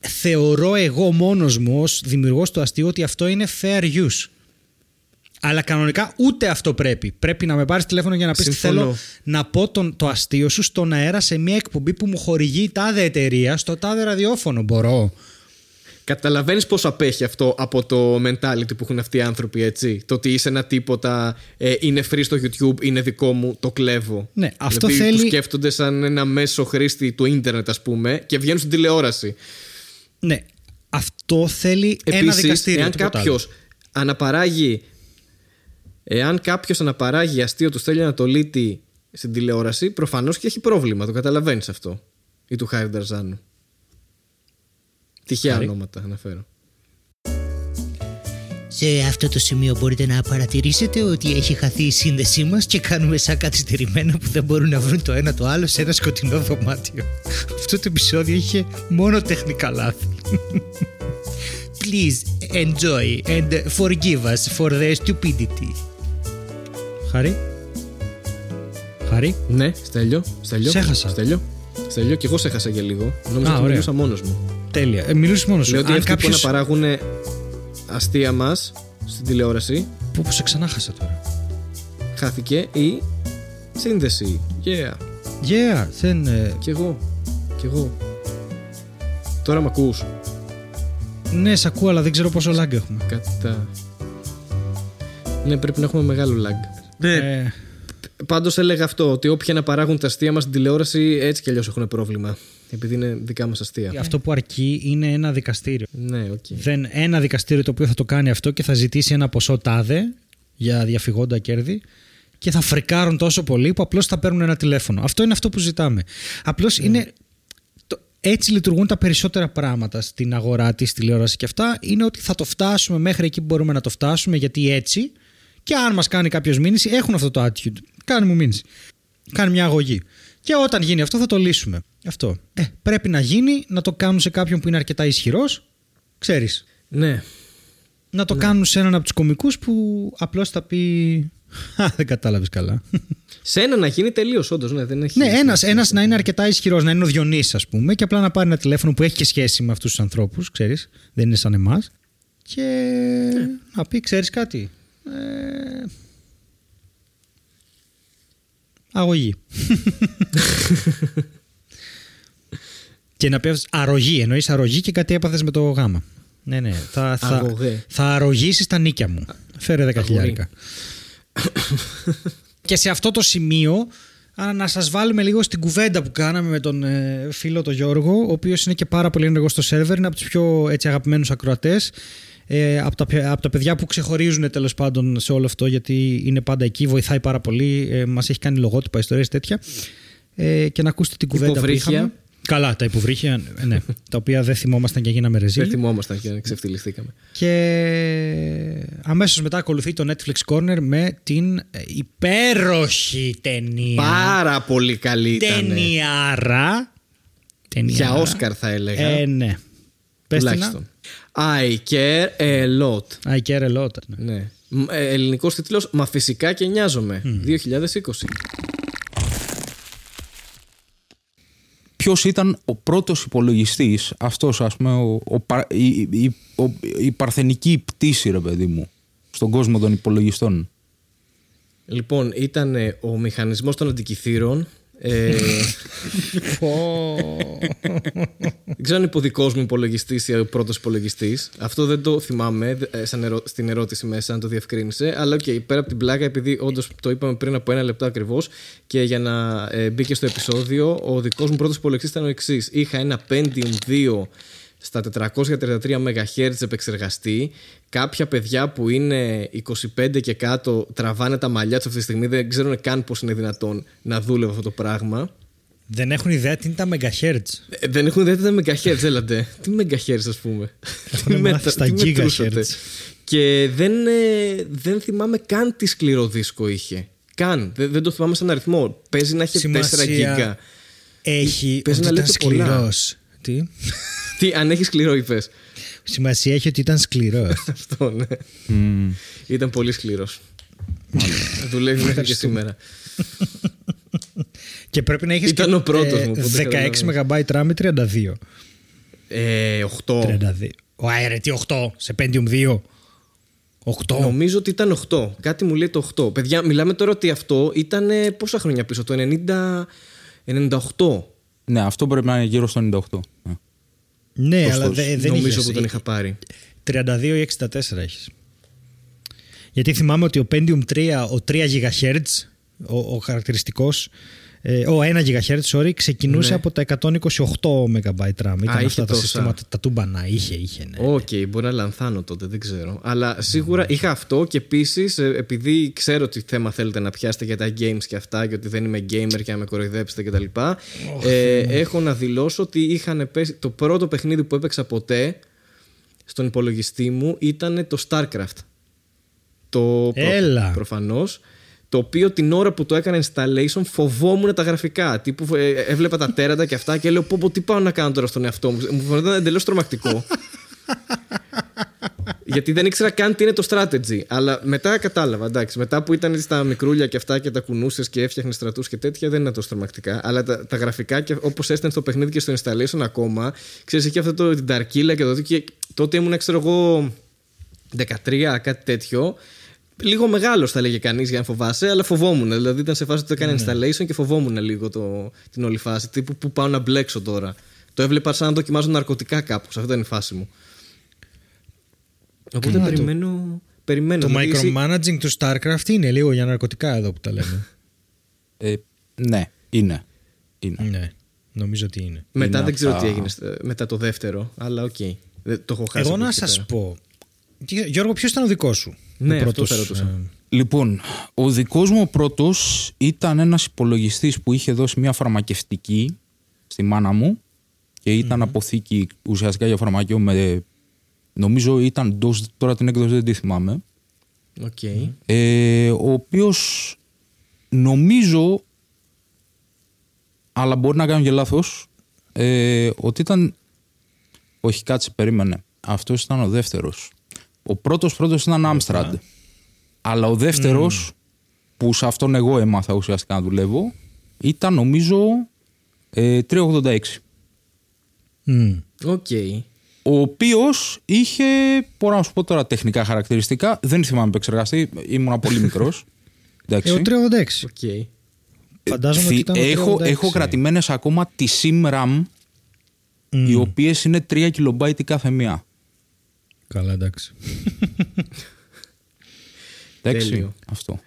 θεωρώ εγώ μόνος μου ως δημιουργός του αστείου ότι αυτό είναι fair use. Αλλά κανονικά ούτε αυτό πρέπει. Πρέπει να με πάρεις τηλέφωνο για να πεις Συμφωνώ. θέλω να πω τον, το αστείο σου στον αέρα σε μια εκπομπή που μου χορηγεί η τάδε εταιρεία στο τάδε ραδιόφωνο. Μπορώ. Καταλαβαίνεις πώς απέχει αυτό από το mentality που έχουν αυτοί οι άνθρωποι, έτσι; Το ότι είσαι ένα τίποτα, ε, είναι free στο YouTube, είναι δικό μου, το κλέβω. Ναι, αυτό δηλαδή, θέλει- Το σκέφτονται σαν ένα μέσο χρήστη του ίντερνετ, ας πούμε, και βγαίνουν στην τηλεόραση. Ναι. Αυτό θέλει ένα Επίσης, δικαστήριο. εάν τίποτα κάποιος άλλο. αναπαράγει. Εάν κάποιος αναπαράγει αστείο του Στέλιο Ανατολίτη στην τηλεόραση, προφανώς και έχει πρόβλημα. Το καταλαβαίνεις αυτό. Ή του Χάρη Νταρζάνου. Τυχαία Χάρη. ονόματα αναφέρω. Σε αυτό το σημείο μπορείτε να παρατηρήσετε ότι έχει χαθεί η σύνδεσή μας και κάνουμε σαν καθυστερημένα που δεν μπορούν να βρουν το ένα το άλλο σε ένα σκοτεινό δωμάτιο. Αυτό το επεισόδιο είχε μόνο τεχνικά λάθη. Please enjoy and forgive us for the stupidity. Χάρη. Χάρη. Ναι, Στέλιο. Στέλιο. Σε έχασα. Στέλιο. Στέλιο, και εγώ σε έχασα για λίγο. Νόμιζα Α, ότι ωραία. μιλούσα μόνος μου. Τέλεια. Ε, μιλούσες μόνος σου. Λέω ότι Αν αυτοί που κάποιος... αναπαράγουν αστεία μας στην τηλεόραση, Πω, πω, σε ξανά χάσα τώρα. χάθηκε η σύνδεση. Yeah. Yeah, δεν... ε, Κι εγώ. Κι εγώ. Τώρα μ' ακούς. Ναι, σ' ακούω, αλλά δεν ξέρω πόσο lag έχουμε. Κατά. Ναι, πρέπει να έχουμε μεγάλο lag. Ε, Πάντως έλεγα αυτό, ότι όποια να παράγουν τα αστεία μας στην τηλεόραση έτσι κι αλλιώς έχουν πρόβλημα. Επειδή είναι δικά μας αστεία. Αυτό που αρκεί είναι ένα δικαστήριο. Ναι, οκ. Δεν, ένα δικαστήριο το οποίο θα το κάνει αυτό και θα ζητήσει ένα ποσό τάδε για διαφυγόντα κέρδη και θα φρικάρουν τόσο πολύ που απλώς θα παίρνουν ένα τηλέφωνο. Αυτό είναι αυτό που ζητάμε. Απλώς είναι. το- έτσι λειτουργούν τα περισσότερα πράγματα στην αγορά της τηλεόρασης και αυτά. Είναι ότι θα το φτάσουμε μέχρι εκεί που μπορούμε να το φτάσουμε, γιατί έτσι. Και αν μας κάνει κάποιος μήνυση, έχουν αυτό το attitude. Κάνει μου μήνυση. Κάνει μια αγωγή. Και όταν γίνει αυτό, θα το λύσουμε. Αυτό. Ε, πρέπει να γίνει, να το κάνουν σε κάποιον που είναι αρκετά ισχυρός. Ξέρεις. Ναι. Να το κάνουν σε έναν από τους κομικούς που απλώς θα πει. Α, δεν κατάλαβες καλά. Σε ένα να γίνει τελείως, όντως. Ναι, δεν έχει. ναι, ένας ένας να είναι αρκετά ισχυρός, να είναι ο Διονύσης, ας πούμε, και απλά να πάρει ένα τηλέφωνο που έχει και σχέση με αυτούς τους ανθρώπους, ξέρεις. Δεν είναι σαν εμάς. Και να πει, ξέρεις κάτι. Ε... Αγωγή. και να πει αρρωγή. Εννοείς αρρωγή και κάτι έπαθες με το γάμα. Ναι, ναι. Θα, θα, Αγωγέ. θα αρρωγήσεις τα νίκια μου. Φέρε δέκα Αγωγή. χιλιάρικα. και σε αυτό το σημείο α, να σας βάλουμε λίγο στην κουβέντα που κάναμε με τον ε, φίλο τον Γιώργο ο οποίος είναι και πάρα πολύ ενεργός στο σερβερ είναι από τους πιο έτσι, αγαπημένους ακροατές ε, από, τα, παι- από τα παιδιά που ξεχωρίζουν τέλος πάντων σε όλο αυτό γιατί είναι πάντα εκεί, βοηθάει πάρα πολύ ε, μας έχει κάνει λογότυπα, ιστορίες τέτοια ε, και να ακούσετε την κουβέντα Υποβρύχια. που είχαμε Καλά, τα υποβρύχια, ε, ναι, τα οποία δεν θυμόμασταν και γίναμε ρεζίλ. Δεν θυμόμασταν και ξεφτυλιστήκαμε. Και αμέσως μετά ακολουθεί το Netflix Corner με την ε, υπέροχη ταινία. Πάρα πολύ καλή ήταν. Ταινιάρα. Ταινιάρα. Για Όσκαρ θα έλεγα. Ε, ναι. Πες την τουλάχιστον. I care a lot. I care a lot. ναι. Ναι. Μ, ε, ελληνικός τίτλος Μα φυσικά και νοιάζομαι. 2020. Ποιος ήταν ο πρώτος υπολογιστής, αυτός ας πούμε, ο, ο, πα- η, η, ο- η παρθενική πτήση, ρε παιδί μου, στον κόσμο των υπολογιστών; Λοιπόν, ήταν ε, ο μηχανισμός των Αντικυθήρων. Ε, δεν ξέρω αν είπε ο δικός μου υπολογιστής ή ο πρώτος υπολογιστής. Αυτό δεν το θυμάμαι ε, σαν ερω- στην ερώτηση μέσα, αν το διευκρίνισε. Αλλά οκ, πέρα από την πλάκα, επειδή όντως το είπαμε πριν από ένα λεπτό ακριβώς και για να ε, μπει και στο επεισόδιο, ο δικός μου πρώτος υπολογιστής ήταν ο εξής. Είχα ένα Pentium 2 στα 433 MHz επεξεργαστή. Κάποια παιδιά που είναι 25 και κάτω τραβάνε τα μαλλιά τους αυτή τη στιγμή, δεν ξέρουν καν πώς είναι δυνατόν να δούλευε αυτό το πράγμα. Δεν έχουν ιδέα τι είναι τα megahertz. Ε, Δεν έχουν ιδέα τι είναι megahertz, έλατε. Τι megahertz, ας πούμε. Έχουν Τι μάθει μετα- στα τι μετρούσατε. gigahertz. Και δεν, ε, δεν θυμάμαι καν τι σκληρό δίσκο είχε. Καν. Δεν, δεν το θυμάμαι σαν αριθμό. Παίζει να έχει 4 Σημασία γίγκα. Έχει Παίζει ότι να ήταν λέτε πολλά. σκληρός. Τι; Τι, αν έχεις σκληρό, είπες. Σημασία έχει ότι ήταν σκληρός. Αυτό, ναι. Ήταν πολύ σκληρός. Δουλεύει μέχρι και σήμερα. και πρέπει να έχεις Ήταν και, ο πρώτος ε, μου, οπότε 16 MB RAM ή 32. Ε, 8. 32. Ω, αε, ρε, τι 8 σε Pentium 2. 8. Νομίζω ότι ήταν 8. Κάτι μου λέει το 8. Παιδιά, μιλάμε τώρα ότι αυτό ήταν ε, πόσα χρόνια πίσω, το 90, 98. Ναι, αυτό πρέπει να είναι γύρω στο 98. Ναι. Ναι, Ωστόσο, αλλά δε- δεν νομίζω είχες. που τον είχα πάρει. 32 ή 64 έχεις. Γιατί θυμάμαι ότι ο Pentium 3, ο 3 GHz, ο, ο χαρακτηριστικός, ε, ο 1 GHz, sorry, ξεκινούσε Ναι. από τα 128 MB RAM. Ήταν είχε αυτά τα τόσα. συστήματα, τα τούμπανα. Είχε, είχε, ναι. Οκ, μπορεί να λανθάνω τότε, δεν ξέρω. Αλλά σίγουρα είχα αυτό και επίσης, επειδή ξέρω ότι θέμα θέλετε να πιάσετε για τα games και αυτά και ότι δεν είμαι gamer και να με κοροϊδέψετε κτλ. ε, έχω να δηλώσω ότι είχαν πέσει. Το πρώτο παιχνίδι που έπαιξα ποτέ στον υπολογιστή μου ήταν το StarCraft. Το Έλα. Προφανώς. Το οποίο την ώρα που το έκανα installation φοβόμουν τα γραφικά. Τύπου ε, έβλεπα τα τέρατα και αυτά και λέω: Πω, πω, τι πάω να κάνω τώρα στον εαυτό μου. Μου φαίνονταν εντελώς τρομακτικό. Γιατί δεν ήξερα καν τι είναι το strategy. Αλλά μετά κατάλαβα. Εντάξει, μετά που ήταν στα μικρούλια και αυτά και τα κουνούσες και έφτιαχνες στρατούς και τέτοια, δεν ήταν τόσο τρομακτικά. Αλλά τα, τα γραφικά, όπως έστειλε στο παιχνίδι και στο installation ακόμα, ξέρεις, είχε αυτό το, την ταρκύλα και το και τότε ήμουν, ξέρω εγώ, 13, κάτι τέτοιο. Λίγο μεγάλος θα λέγε κανείς για να φοβάσαι, αλλά φοβόμουν. Δηλαδή ήταν σε φάση ότι το έκανε installation και φοβόμουν λίγο το, την όλη φάση. Τύπου που πάω να μπλέξω τώρα; Το έβλεπα σαν να δοκιμάζω ναρκωτικά κάπου. Αυτή ήταν η φάση μου. Οπότε περιμένω. περιμένω. Το δηλαδή, εσύ- micromanaging του StarCraft είναι λίγο για ναρκωτικά εδώ που τα λέμε. Ε, ναι, είναι. είναι. Ναι, νομίζω ότι είναι. Μετά Είναι δεν ξέρω από τι τα- έγινε στο- μετά το δεύτερο, αλλά οκ. Δεν- Το έχω χάσει. Εγώ από να εκεί και σας πέρα. πω. Γι- Γιώργο, ποιος ήταν ο δικός σου; Ναι, ο αυτό πρώτος, θα ρωτούσα. ε, Λοιπόν, ο δικός μου ο πρώτος ήταν ένας υπολογιστής που είχε δώσει μια φαρμακευτική στη μάνα μου και ηταν αποθήκη ουσιαστικά για φαρμακείο με... Νομίζω ήταν DOS, τώρα την έκδοση δεν τη θυμάμαι. Οκ. Ε, ο οποίος νομίζω αλλά μπορεί να κάνω και λάθος ε, ότι ήταν όχι κάτσε περίμενε αυτός ήταν ο δεύτερος ο πρώτος πρώτος ήταν Amstrad αλλά ο δεύτερος που σε αυτόν εγώ έμαθα ουσιαστικά να δουλεύω ήταν νομίζω ε, 386 μ. Οκ. ο οποίος είχε, μπορώ να σου πω τώρα τεχνικά χαρακτηριστικά, δεν θυμάμαι επεξεργαστή, ήμουν πολύ μικρός. Ε, ο 386. Οκ. Φαντάζομαι ότι ήταν ο έχω, 386. έχω κρατημένες ακόμα τη SIM-RAM, οι οποίες είναι 3 KB η κάθε μία. Καλά, εντάξει. Εντάξει, Τέλειο. αυτό.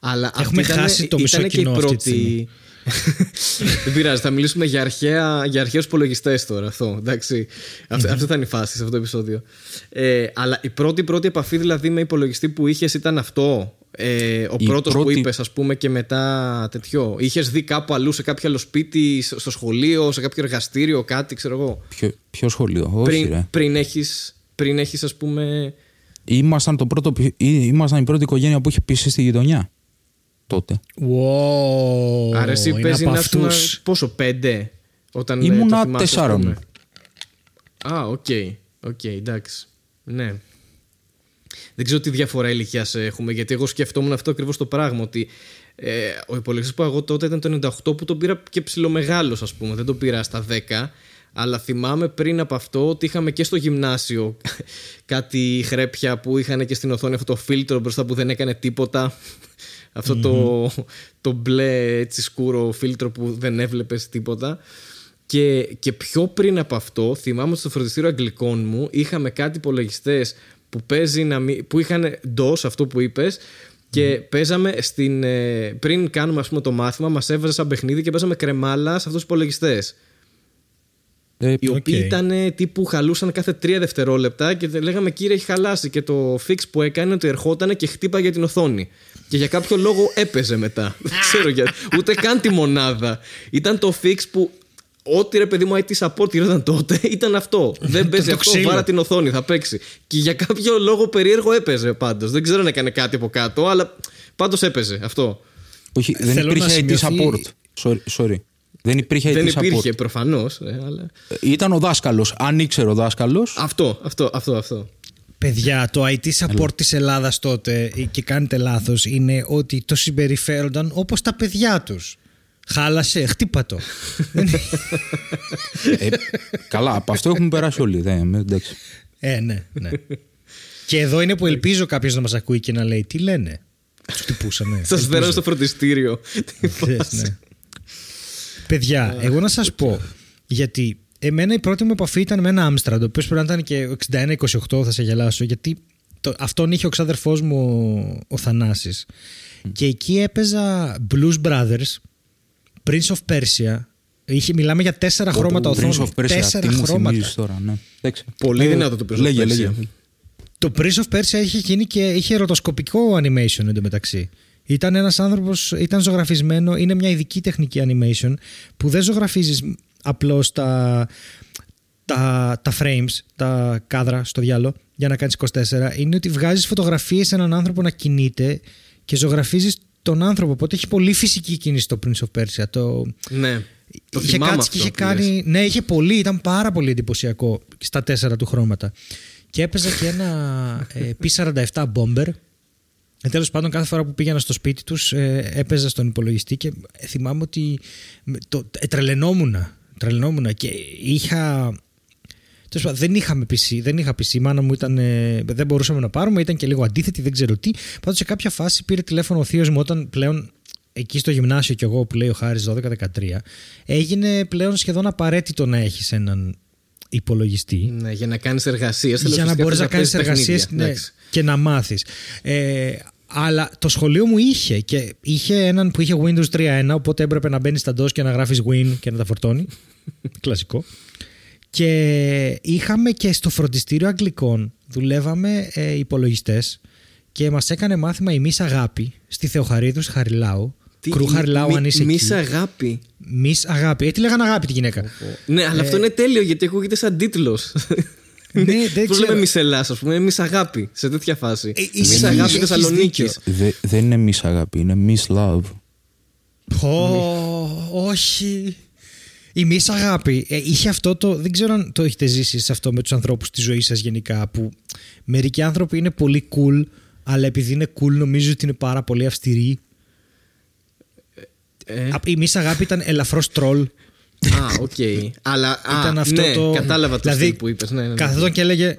Αλλά Έχουμε αυτή ήταν, χάσει το μισό ήταν και η κοινό αυτή τη πρώτη. Δεν πειράζει, θα μιλήσουμε για, αρχαία, για αρχαίους υπολογιστές τώρα. Αυτό, εντάξει. Αυτή, αυτή θα είναι η φάση σε αυτό το επεισόδιο. Ε, αλλά η πρώτη πρώτη επαφή δηλαδή με υπολογιστή που είχες ήταν αυτό. Ε, ο Η πρώτος που πρώτη- είπες, ας πούμε, και μετά τέτοιο. Είχες δει κάπου αλλού σε κάποιο άλλο σπίτι, στο σχολείο, σε κάποιο εργαστήριο, κάτι, ξέρω εγώ. Ποιο, ποιο σχολείο, όχι πριν, ρε. πριν έχεις, πριν έχεις ας πούμε Ήμασταν, το πρώτο, ή- ήμασταν η πρώτη οικογένεια που είχε PC στη γειτονιά. Τότε. Wow, Άρα εσύ είναι παίζεις από να ήσουν αυτούς. πόσο, πέντε όταν ε, Ήμουνα το θυμάσαι, ας τεσσάρων. πούμε. Α, οκ, οκ, εντάξει, ναι. Δεν ξέρω τι διαφορά ηλικίας έχουμε, γιατί εγώ σκεφτόμουν αυτό ακριβώς το πράγμα. Ότι ε, ο υπολογιστής που εγώ τότε ήταν το 98 που τον πήρα και ψιλομεγάλο, ας πούμε. Δεν τον πήρα στα 10. Αλλά θυμάμαι πριν από αυτό ότι είχαμε και στο γυμνάσιο κάτι χρέπια που είχαν και στην οθόνη αυτό το φίλτρο μπροστά που δεν έκανε τίποτα. Αυτό το, το μπλε έτσι σκούρο φίλτρο που δεν έβλεπες τίποτα. Και, και πιο πριν από αυτό, θυμάμαι ότι στο φροντιστήριο αγγλικών μου είχαμε κάτι υπολογιστές που, παίζει να μην- που είχαν DOS, αυτό που είπες, και παίζαμε στην. ε, πριν κάνουμε ας πούμε, το μάθημα, μας έβαζε σαν παιχνίδι και παίζαμε κρεμάλα σε αυτούς τους υπολογιστές. Ε, Οι οποίοι Οκ. ήταν ε, τύπου χαλούσαν κάθε τρία δευτερόλεπτα και τε- λέγαμε κύριε έχει χαλάσει. Και το fix που έκανε ότι ερχόταν και χτύπαγε την οθόνη. Και για κάποιο λόγο έπαιζε μετά. Δεν ξέρω γιατί. Ούτε καν τη μονάδα. Ήταν το fix που. Ό,τι ρε παιδί μου IT support γινόταν τότε ήταν αυτό. Δεν παίζει το αυτό, ξύλο. βάρα την οθόνη, θα παίξει. Και για κάποιο λόγο περίεργο έπαιζε πάντως. Δεν ξέρω αν έκανε κάτι από κάτω, αλλά πάντως έπαιζε αυτό. όχι, δεν Θέλω να υπήρχε IT σημειωθεί- support. Sorry. sorry. Δεν υπήρχε Δεν IT support. υπήρχε προφανώ, αλλά. Ε, Ήταν ο δάσκαλος. Αν ήξερε ο δάσκαλος. Αυτό, αυτό, αυτό, αυτό. Παιδιά, το IT support της Ελλάδας τότε ε, και κάνετε λάθος είναι ότι το συμπεριφέρονταν όπως τα παιδιά τους. Χάλασε, χτύπα το. Ε, καλά, από αυτό έχουμε περάσει όλοι. Δεν, εντάξει. ε, ναι, ναι. και εδώ είναι που ελπίζω κάποιος να μας ακούει και να λέει τι λένε; Τους τυπούσανε. Σας φέρω στο φροντιστήριο. Τι Χθες, φάση. ναι. Παιδιά, εγώ να σας πω, γιατί εμένα η πρώτη μου επαφή ήταν με ένα Amstrad, ο οποίος πρέπει να ήταν και 61-28, θα σε γελάσω, γιατί το, αυτόν είχε ο ξάδερφός μου ο, ο Θανάσης. Και εκεί έπαιζα Blues Brothers, Prince of Persia, Είχε, μιλάμε για τέσσερα χρώματα Prince οθόνη. of Persia, Τέσσερα τι μου χρώματα. θυμίζεις τώρα, ναι. Εντάξει. Πολύ Ε, δυνατό το Prince of Λέγε, Persia. λέγε. Το Prince of Persia είχε γίνει και είχε ρωτοσκοπικό animation εντωμεταξύ. Ήταν ένας άνθρωπος, ήταν ζωγραφισμένο, είναι μια ειδική τεχνική animation που δεν ζωγραφίζεις απλώς τα, τα, τα frames, τα κάδρα στο διάλογο για να κάνεις 24. Είναι ότι βγάζεις φωτογραφίες σε έναν άνθρωπο να κινείται και ζωγραφίζεις τον άνθρωπο. Οπότε έχει πολύ φυσική κίνηση το Prince of Persia. Το, Ναι. Το είχε θυμάμαι κάτσει και αυτό είχε που λες. κάνει. Ναι, είχε πολύ, ήταν πάρα πολύ εντυπωσιακό στα τέσσερα του χρώματα. Και έπαιζα και ένα ε, P47 Bomber. Ε, τέλος πάντων, κάθε φορά που πήγαινα στο σπίτι τους ε, έπαιζα στον υπολογιστή και ε, θυμάμαι ότι με- το, ε, τρελαινόμουν. Τρελαινόμουν και είχα. Τέλος πάντων, δεν είχαμε PC, δεν είχα PC. Η μάνα μου ήταν, ε, δεν μπορούσαμε να πάρουμε, ήταν και λίγο αντίθετη, δεν ξέρω τι. Πάντως σε κάποια φάση πήρε τηλέφωνο ο θείος μου όταν πλέον εκεί στο γυμνάσιο κι εγώ που λέει ο Χάρης 12-13 έγινε πλέον σχεδόν απαραίτητο να έχεις έναν υπολογιστή Ναι, για να κάνεις εργασίες. για να μπορείς να κάνεις εργασίες και να μάθεις. Ε, Αλλά το σχολείο μου είχε και είχε έναν που είχε Windows 3.1, οπότε έπρεπε να μπαίνεις στα DOS και να γράφεις Win και να τα φορτώνει. Κλασικό. Και είχαμε και στο φροντιστήριο Αγγλικών, δουλεύαμε ε, υπολογιστές και μας έκανε μάθημα η Μίς Αγάπη στη Θεοχαρίδους Χαριλάου. Τι- Κρού Χαριλάου, μη- αν είσαι μης εκεί. αγάπη. Μίς Αγάπη. Ε, τι λέγανε Αγάπη τη γυναίκα; Ναι, αλλά αυτό είναι τέλειο γιατί ακούγεται σαν τίτλος. Ναι, δεν Πώ ξέρω. λέμε μισελά, ας πούμε, εμεί αγάπη σε τέτοια φάση. Ε, Εμεί ισχύει, αγάπη έχεις Θεσσαλονίκη. δίκιο. Δε- δεν είναι miss αγάπη, είναι miss love. Ω, όχι. Η Μίς Αγάπη ε, είχε αυτό το. Δεν ξέρω αν το έχετε ζήσει σε αυτό με τους ανθρώπους στη ζωή σας γενικά. Που μερικοί άνθρωποι είναι πολύ cool, αλλά επειδή είναι cool νομίζω ότι είναι πάρα πολύ αυστηροί. Ε, Α, Η Miss Αγάπη ήταν ελαφρώς τρολ. Α, οκ. Αλλά α, ήταν αυτό ναι, το. κατάλαβα το δηλαδή, στυλ που είπες. Ναι, ναι, ναι. Καθόταν και έλεγε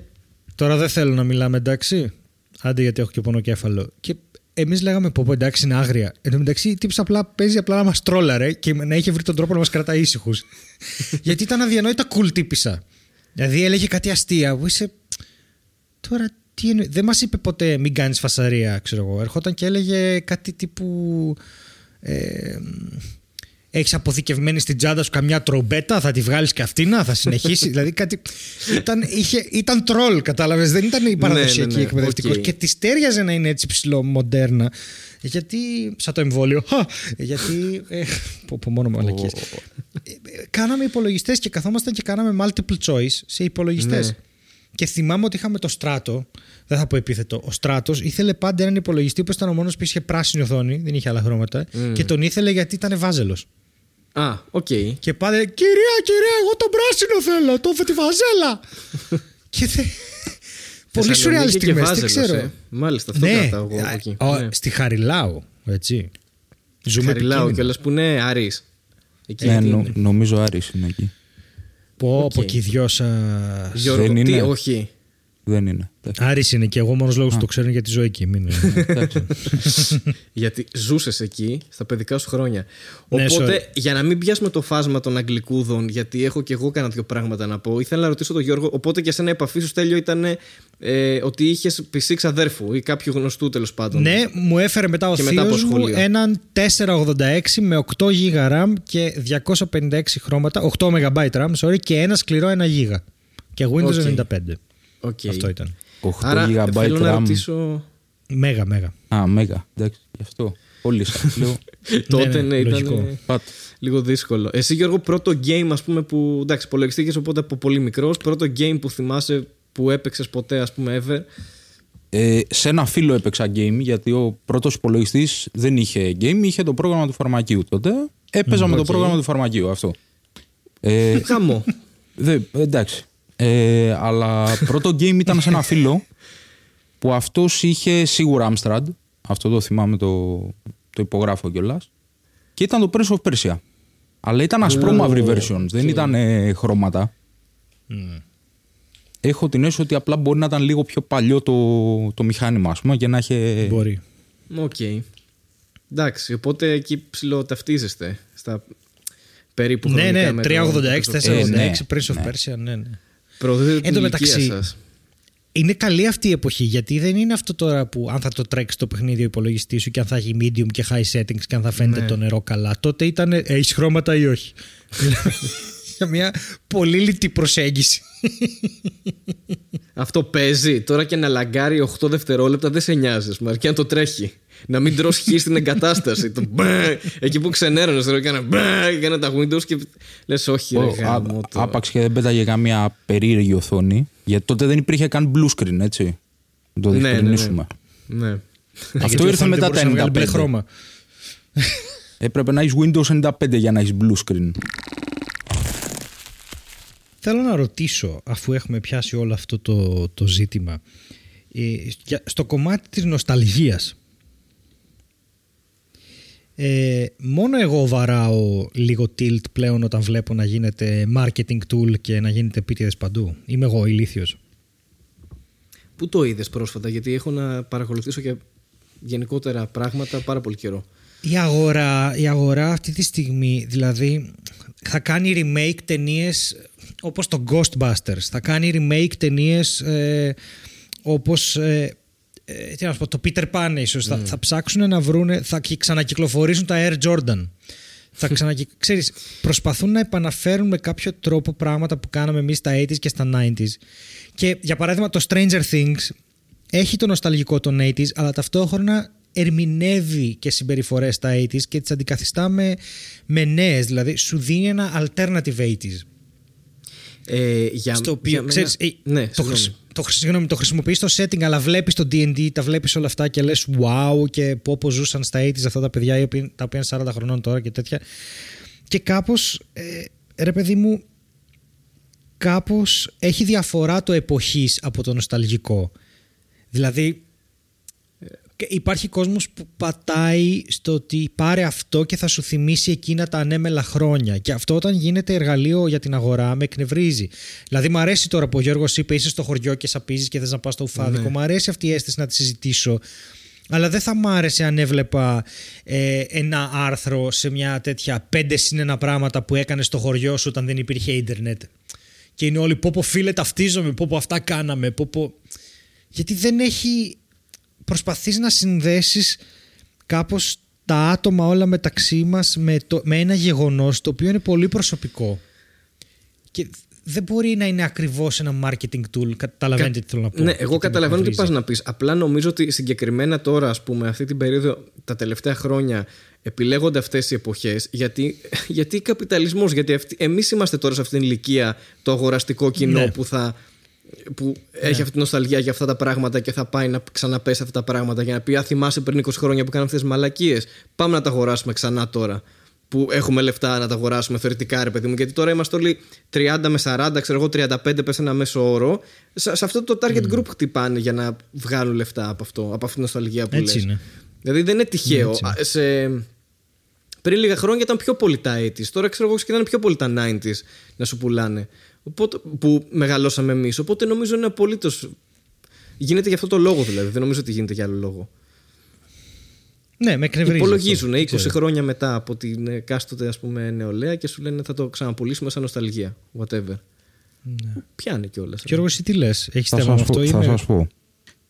Τώρα δεν θέλω να μιλάμε εντάξει. Άντε γιατί έχω και πονοκέφαλο. Και εμείς λέγαμε πω, πω εντάξει είναι άγρια. Εν τω μεταξύ, τύπος απλά παίζει απλά να μας τρόλαρε και να είχε βρει τον τρόπο να μας κρατάει ήσυχους. γιατί ήταν αδιανόητα cool τύπισσα. Δηλαδή έλεγε κάτι αστεία που είσαι. Τώρα τι εννοεί. Δεν μας είπε ποτέ μην κάνεις φασαρία, ξέρω εγώ. Ερχόταν και έλεγε κάτι τύπου. Ε, έχεις αποθηκευμένη στην τσάντα σου καμιά τρομπέτα, θα τη βγάλεις και αυτήν, να, θα συνεχίσει. δηλαδή κάτι. Ήταν, είχε, ήταν τρόλ, κατάλαβες. Δεν ήταν η παραδοσιακή ναι, ναι, εκπαιδευτικός. οκ. Και της ταίριαζε να είναι έτσι ψιλομοντέρνα. Γιατί. σαν το εμβόλιο. Χα, γιατί. Ε, πω, πω, μόνο μαλακίες. Ε, ε, κάναμε υπολογιστές και καθόμασταν και κάναμε multiple choice σε υπολογιστές. Ναι. Και θυμάμαι ότι είχαμε το Στράτο. Δεν θα πω επίθετο. Ο Στράτος ήθελε πάντα έναν υπολογιστή που ήταν ο μόνος που είχε πράσινη οθόνη, δεν είχε άλλα χρώματα. Και τον ήθελε γιατί ήταν βάζελος. Α, οκ. Και πάντα Κυρία, κυρία, εγώ τον πράσινο θέλω, το τη βαζέλα. και θε... Πολύ Θεσσαλονίκη σουρεάλ και στιγμές, δεν Βάζελος, ξέρω. ε. Μάλιστα, αυτό ναι, κρατάω εγώ από εκεί. α, Ναι. στη Χαριλάου, έτσι. Ζούμε Χαριλάου επικίνδυνα. κιόλας που είναι Άρης. Εκεί Ναι, τι νο- είναι. νομίζω Άρης είναι εκεί. Πω, Οκ. πω και οι δυο σας. Γιώργο, Δεν τι, είναι. όχι. Δεν είναι. Εντάξει. Άρης είναι και εγώ μόνος λόγος που το ξέρουν γιατί ζω εκεί. Μην... Εντάξει. Γιατί ζούσες εκεί στα παιδικά σου χρόνια. Ναι, Οπότε, sorry. για να μην πιάσουμε το φάσμα των Αγγλικούδων, γιατί έχω και εγώ κάνα δύο πράγματα να πω, ήθελα να ρωτήσω τον Γιώργο. Οπότε και εσένα η επαφή σου τέλειο ήταν ε, ότι είχες PC ξαδέρφου ή κάποιου γνωστού τέλος πάντων. ναι, μου έφερε μετά ο Και μετά από θείος μου σχολείο. έναν 486 με 8 GB RAM και 256 χρώματα, 8 MB RAM, sorry, και ένα σκληρό 1 GB. Και Windows Οκ. 95. Οκ. Αυτό ήταν. 8 Άρα GB θέλω να RAM. ρωτήσω. Μέγα, μέγα. Α, μέγα. Εντάξει, γι' αυτό. Όλοι σας λέω. Τότε ναι, ναι, ήταν λογικό. ε, Πάτε. λίγο δύσκολο. Εσύ, Γιώργο, πρώτο game, ας πούμε, που. εντάξει, υπολογιστή είχες, οπότε από πολύ μικρός. Πρώτο game που θυμάσαι που έπαιξες ποτέ, ας πούμε, ever; Ε, σε ένα φίλο έπαιξα game γιατί ο πρώτος υπολογιστής δεν είχε game, είχε το πρόγραμμα του φαρμακείου τότε. Έπαιζα με το οκ. πρόγραμμα του φαρμακείου αυτό. Ε, Χαμό. δε, εντάξει. Ε, αλλά πρώτο game ήταν σε ένα φίλο που αυτός είχε σίγουρα Amstrad. Αυτό το θυμάμαι, το, το υπογράφω κιόλας. Και ήταν το Prince of Persia. Αλλά ήταν ασπρόμαυρη version, δεν ήταν ε, χρώματα. Έχω την αίσθηση ότι απλά μπορεί να ήταν λίγο πιο παλιό το, το μηχάνημα, ας πούμε, και να είχε. Μπορεί. Οκ. Εντάξει, οπότε εκεί ψιλοταυτίζεστε στα περίπου Ναι, χρονικά ναι, με το- 386, το- 486, ναι, Prince of ναι. Persia, ναι, ναι. Προωθείτε την Εν τω ηλικία μεταξύ, σας. Είναι καλή αυτή η εποχή γιατί δεν είναι αυτό τώρα που αν θα το τρέξει το παιχνίδι ο υπολογιστής σου και αν θα έχει medium και high settings και αν θα φαίνεται Ναι. το νερό καλά. Τότε ήταν έχεις χρώματα ή όχι. Για μια πολύ λιτή προσέγγιση. Αυτό παίζει. Τώρα και να λαγκάρει 8 δευτερόλεπτα δεν σε νοιάζεις. Μα αρκεί να το τρέχει. Να μην τρως χ στην εγκατάσταση. το μπε, εκεί που ξενέρωνες, τώρα έκανα μπε, έκανα τα Windows και λες, όχι, ρε Ο- γάμο. α- το. Άπαξ και δεν πέταγε καμία περίεργη οθόνη. Γιατί τότε δεν υπήρχε καν blue screen, έτσι. Να το Ναι, ναι, ναι. διευκρινίσουμε. Ναι. Αυτό Γιατί η ήρθε οθόνη μετά δεν μπορούσε να βγάλει τα μπλε 95. χρώμα. Έπρεπε να έχεις Windows 95 για να έχεις blue screen. Θέλω να ρωτήσω, αφού έχουμε πιάσει όλο αυτό το, το ζήτημα, ε, για- στο κομμάτι της νοσταλγίας, ε, μόνο εγώ βαράω λίγο tilt πλέον όταν βλέπω να γίνεται marketing tool και να γίνεται επίτηδες παντού. Είμαι εγώ ηλίθιος. Πού το είδες πρόσφατα, γιατί έχω να παρακολουθήσω και γενικότερα πράγματα πάρα πολύ καιρό. Η αγορά, η αγορά αυτή τη στιγμή, δηλαδή, θα κάνει remake ταινίες όπως το Ghostbusters. Θα κάνει remake ταινίες ε, όπως ε, ε, τι να σου πω, το Peter Pan ίσως, θα, θα ψάξουν να βρούνε, θα κυ- ξανακυκλοφορήσουν τα Air Jordan. θα ξανακυ... Ξέρεις, προσπαθούν να επαναφέρουν με κάποιο τρόπο πράγματα που κάναμε εμείς στα 80s και στα 90s. Και για παράδειγμα το Stranger Things έχει το νοσταλγικό των 80s, αλλά ταυτόχρονα ερμηνεύει και συμπεριφορές στα 80s και τις αντικαθιστά με, με νέες, δηλαδή σου δίνει ένα alternative 80s. Ε, για, στο οποίο, για μένα- ξέρεις, ε, ναι, το, συγγνώμη. χρησι- το, χρησι- συγγνώμη, το χρησιμοποιείς στο setting αλλά βλέπεις το D&D, τα βλέπεις όλα αυτά και λες wow και πω πω ζούσαν στα 80s αυτά τα παιδιά οι οποίοι- τα οποία είναι 40 χρονών τώρα και τέτοια. Και κάπως ε, ρε παιδί μου κάπως έχει διαφορά το εποχής από το νοσταλγικό. Δηλαδή και υπάρχει κόσμος που πατάει στο ότι πάρε αυτό και θα σου θυμίσει εκείνα τα ανέμελα χρόνια. Και αυτό όταν γίνεται εργαλείο για την αγορά με εκνευρίζει. Δηλαδή, μου αρέσει τώρα που ο Γιώργος είπε: Είσαι στο χωριό και σαπίζει και θες να πας στο ουφάδικο. Ναι. Μου αρέσει αυτή η αίσθηση να τη συζητήσω. Αλλά δεν θα μ' άρεσε αν έβλεπα ε, ένα άρθρο σε μια τέτοια πέντε συν ένα πράγματα που έκανε στο χωριό σου όταν δεν υπήρχε ίντερνετ. Και είναι όλοι πω πω φίλε ταυτίζομαι, πω πω αυτά κάναμε, πω πω... Γιατί δεν έχει... Προσπαθείς να συνδέσεις κάπως τα άτομα όλα μεταξύ μας με, το, με ένα γεγονός το οποίο είναι πολύ προσωπικό. Και δεν μπορεί να είναι ακριβώς ένα marketing tool. Καταλαβαίνετε τι θέλω να πω. Ναι, Και εγώ τι με καταλαβαίνω τι εκνευρίζει. πας να πεις. Απλά νομίζω ότι συγκεκριμένα τώρα, ας πούμε, αυτή την περίοδο, τα τελευταία χρόνια, επιλέγονται αυτές οι εποχές γιατί, γιατί καπιταλισμός, γιατί αυτοί, εμείς είμαστε τώρα σε αυτήν την ηλικία το αγοραστικό κοινό Ναι. που θα που έχει αυτή την νοσταλγία για αυτά τα πράγματα και θα πάει να ξαναπέσει αυτά τα πράγματα για να πει Α, θυμάσαι πριν 20 χρόνια που κάναμε αυτές τις μαλακίες. Πάμε να τα αγοράσουμε ξανά τώρα. Που έχουμε λεφτά να τα αγοράσουμε θεωρητικά, ρε παιδί μου. Γιατί τώρα είμαστε όλοι 30 με 40, ξέρω εγώ 35 πες ένα μέσο όρο. Σε, σε αυτό το target group χτυπάνε για να βγάλουν λεφτά από αυτό, από αυτή την νοσταλγία που Έτσι λες. είναι. Δηλαδή δεν είναι τυχαίο. Έτσι είναι. Α, σε... Πριν λίγα χρόνια ήταν πιο πολύ τα 80s. Τώρα ξέρω εγώ ξεκινάνε πιο πολύ τα 90s να σου πουλάνε. Οπότε, που μεγαλώσαμε εμείς. Οπότε νομίζω είναι απολύτω. Γίνεται για αυτό το λόγο δηλαδή. Δεν νομίζω ότι γίνεται για άλλο λόγο. Ναι, με εκνευρίζεις. Υπολογίζουν αυτό, 20 ξέρω. χρόνια μετά από την εκάστοτε ας πούμε, νεολαία και σου λένε θα το ξαναπουλήσουμε σαν νοσταλγία. Whatever. Πιάνει κιόλας. Γιώργος, εσύ τι λες, έχεις Θα θέμα με σας, αυτό πω, ή θα με- σας πω.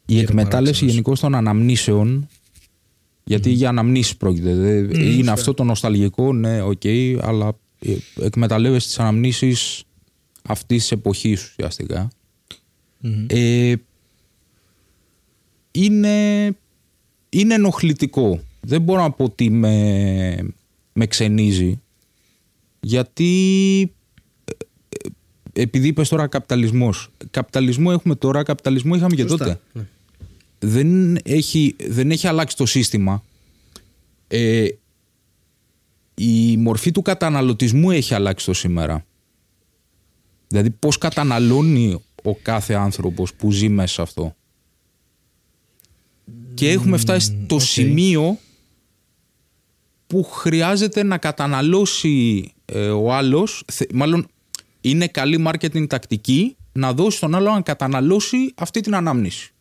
Η Γύρω εκμετάλλευση παράξενος. γενικά των αναμνήσεων, γιατί για αναμνήσεις πρόκειται. δε- είναι αυτό το νοσταλγικό, ναι, οκ, αλλά ε, εκμεταλλεύεσαι τις αναμνήσεις αυτής της εποχής ουσιαστικά. Μμμ. Ε, είναι, είναι ενοχλητικό. Δεν μπορώ να πω ότι με, με ξενίζει. Γιατί ε, ε, επειδή είπες τώρα καπιταλισμός. Καπιταλισμό έχουμε τώρα, καπιταλισμό είχαμε και Σωστά, τότε. ναι. Δεν, έχει, δεν έχει αλλάξει το σύστημα. Ε, η μορφή του καταναλωτισμού έχει αλλάξει το σήμερα. Δηλαδή πώς καταναλώνει ο κάθε άνθρωπος που ζει μέσα σε αυτό; Και έχουμε φτάσει στο οκ. σημείο που χρειάζεται να καταναλώσει ε, ο άλλος, θε- μάλλον είναι καλή marketing τακτική να δώσει στον άλλο να καταναλώσει αυτή την ανάμνηση.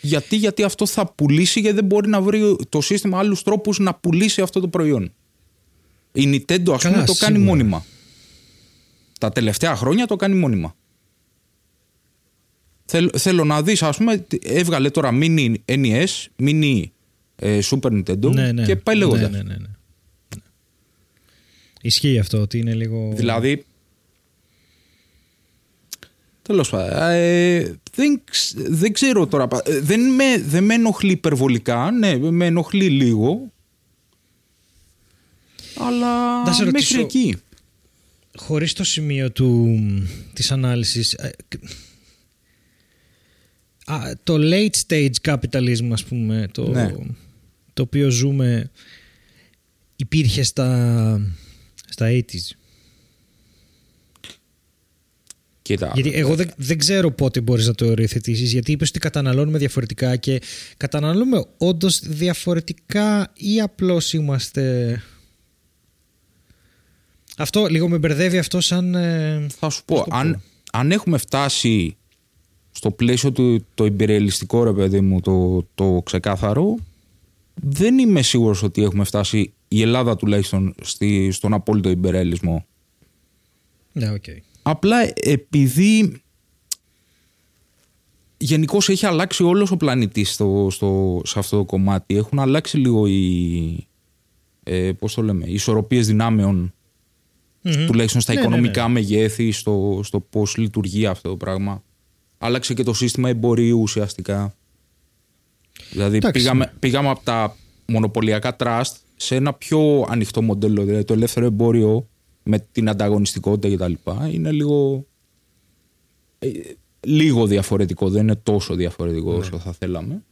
Γιατί, γιατί αυτό θα πουλήσει γιατί δεν μπορεί να βρει το σύστημα άλλους τρόπους να πουλήσει αυτό το προϊόν. Η Nintendo ας Καλά, πούμε το κάνει σίγουρα. μόνιμα. Τα τελευταία χρόνια το κάνει μόνιμα. Θέλω, θέλω να δεις ας πούμε τι- έβγαλε τώρα mini NES, mini ε, Super Nintendo Ναι, ναι. και πάει ναι, λέγοντας. ναι, ναι, ναι. Ισχύει αυτό ότι είναι λίγο. Δηλαδή. Τέλος πάντων. ε, δεν, ξ- δεν ξέρω τώρα. πα- ε, Δεν με, δεν με ενοχλεί υπερβολικά. Ναι, με ενοχλεί λίγο. Αλλά Να σε μέχρι ρωτήσω- εκεί. Χωρίς το σημείο του, της ανάλυσης ε, κ- α, το late stage capitalism ας πούμε το, Ναι. το οποίο ζούμε υπήρχε στα, στα 80s Κοίτα. γιατί εγώ δεν, δεν ξέρω πότε μπορείς να το οριοθετήσεις γιατί είπες ότι καταναλώνουμε διαφορετικά και καταναλώνουμε όντως διαφορετικά ή απλώς είμαστε αυτό λίγο με μπερδεύει αυτό σαν ε, Θα σου πω, αν, αν έχουμε φτάσει στο πλαίσιο του το ιμπεριαλιστικό ρε παιδί μου, το, το ξεκάθαρο, δεν είμαι σίγουρος ότι έχουμε φτάσει η Ελλάδα τουλάχιστον στη, στον απόλυτο ιμπεριαλισμό. ναι, οκ. Απλά επειδή γενικά έχει αλλάξει όλος ο πλανήτης στο, στο, σε αυτό το κομμάτι. Έχουν αλλάξει λίγο οι, ε, πώς το λέμε, οι ισορροπίες δυνάμεων Μμμ. τουλάχιστον στα Ναι, ναι, οικονομικά ναι. μεγέθη, στο, στο πώς λειτουργεί αυτό το πράγμα. Άλλαξε και το σύστημα εμπορίου ουσιαστικά. Δηλαδή Εντάξει. πήγαμε, πήγαμε από τα μονοπωλιακά trust σε ένα πιο ανοιχτό μοντέλο. Δηλαδή το ελεύθερο εμπόριο με την ανταγωνιστικότητα κτλ. Είναι λίγο, ε, λίγο διαφορετικό. Δεν είναι τόσο διαφορετικό Ναι. όσο θα θέλαμε.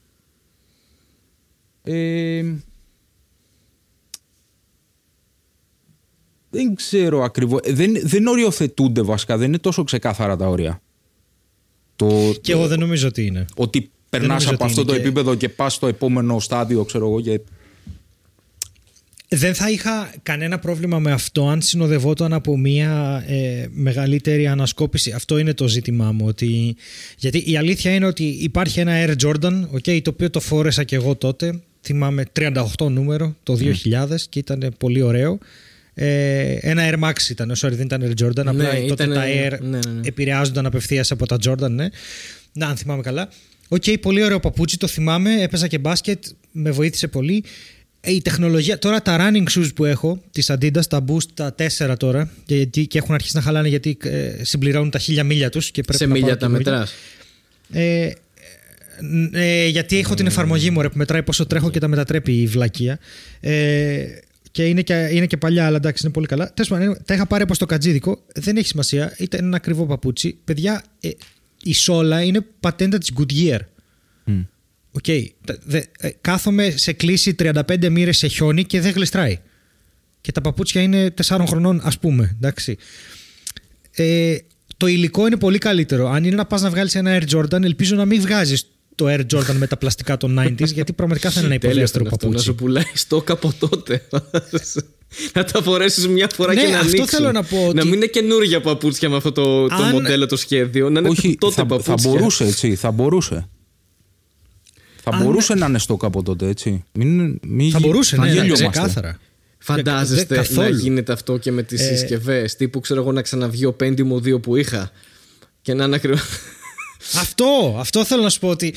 Ε, δεν ξέρω ακριβώς. Ε, Δεν, δεν οριοθετούνται βασικά. Δεν είναι τόσο ξεκάθαρα τα όρια. Το, Και εγώ δεν νομίζω ότι είναι. ότι περνάς νομίζω από ότι αυτό είναι το και- επίπεδο και πας στο επόμενο στάδιο, ξέρω εγώ. Και... Δεν θα είχα κανένα πρόβλημα με αυτό αν συνοδευόταν από μια ε, μεγαλύτερη ανασκόπηση. Αυτό είναι το ζήτημά μου. Ότι... Γιατί η αλήθεια είναι ότι υπάρχει ένα Air Jordan, okay, το οποίο το φόρεσα και εγώ τότε. Θυμάμαι 38 νούμερο το 2000 και ήταν πολύ ωραίο. Ε, ένα Air Max ήταν, sorry, δεν ήταν Air Jordan. Απλά τότε ήτανε- τα Air ναι, ναι, ναι. επηρεάζονταν απευθείας από τα Jordan, ναι. Να, αν θυμάμαι καλά. Οκ, πολύ ωραίο παπούτσι, το θυμάμαι. Έπαιζα και μπάσκετ, με βοήθησε πολύ. Ε, Η τεχνολογία, τώρα τα running shoes που έχω, τις Adidas, τα Boost, τα 4 τώρα, και, και έχουν αρχίσει να χαλάνε γιατί ε, συμπληρώνουν τα χίλια μίλια τους και πρέπει Σε να μίλια πάρω τα καινούργια. μετράς. Ε, ε, γιατί έχω την εφαρμογή μου ρε, που μετράει πόσο τρέχω και τα μετατρέπει η βλακεία. Ε, και είναι, και είναι και παλιά, αλλά εντάξει, είναι πολύ καλά. Τέλος πάντων, τα είχα πάρει από το κατζίδικο. Δεν έχει σημασία. Ήταν ένα ακριβό παπούτσι. Παιδιά, ε, η σόλα είναι πατέντα της Goodyear. Μμ. Οκ. Τα- δε- ε, κάθομαι σε κλίση 35 μοίρες σε χιόνι και δεν γλιστράει. Και τα παπούτσια είναι 4 χρονών, ας πούμε. Εντάξει. Ε, το υλικό είναι πολύ καλύτερο. Αν είναι να πας να βγάλεις ένα Air Jordan, ελπίζω να μην βγάζεις το Air Jordan με τα πλαστικά των 90s, γιατί πραγματικά θα είναι ένα Τέλειο υποδέστερο ήταν αυτό, να παπούτσι. σου πουλάει στόκ από τότε. να τα φορέσεις μια φορά Ναι, και να αυτό ανοίξουν. θέλω να πω Να ότι- μην είναι καινούργια παπούτσια με αυτό το, το Αν- μοντέλο, το σχέδιο. Να είναι Όχι, τότε θα, παπούτσια. θα μπορούσε έτσι. Θα μπορούσε. Θα Αν- μπορούσε να είναι στόκ από τότε, έτσι. Μην, μην Θα γι- μπορούσε, ναι, ναι, γελιόμαστε. ξεκάθαρα. Φαντάζεστε Δε- να καθόλου. γίνεται αυτό και με τις Ε, συσκευές. Τύπου ξέρω εγώ να ξαναβγεί ο Pentium 2 που είχα. Και να είναι ακριβώς. Αυτό, αυτό θέλω να σου πω ότι,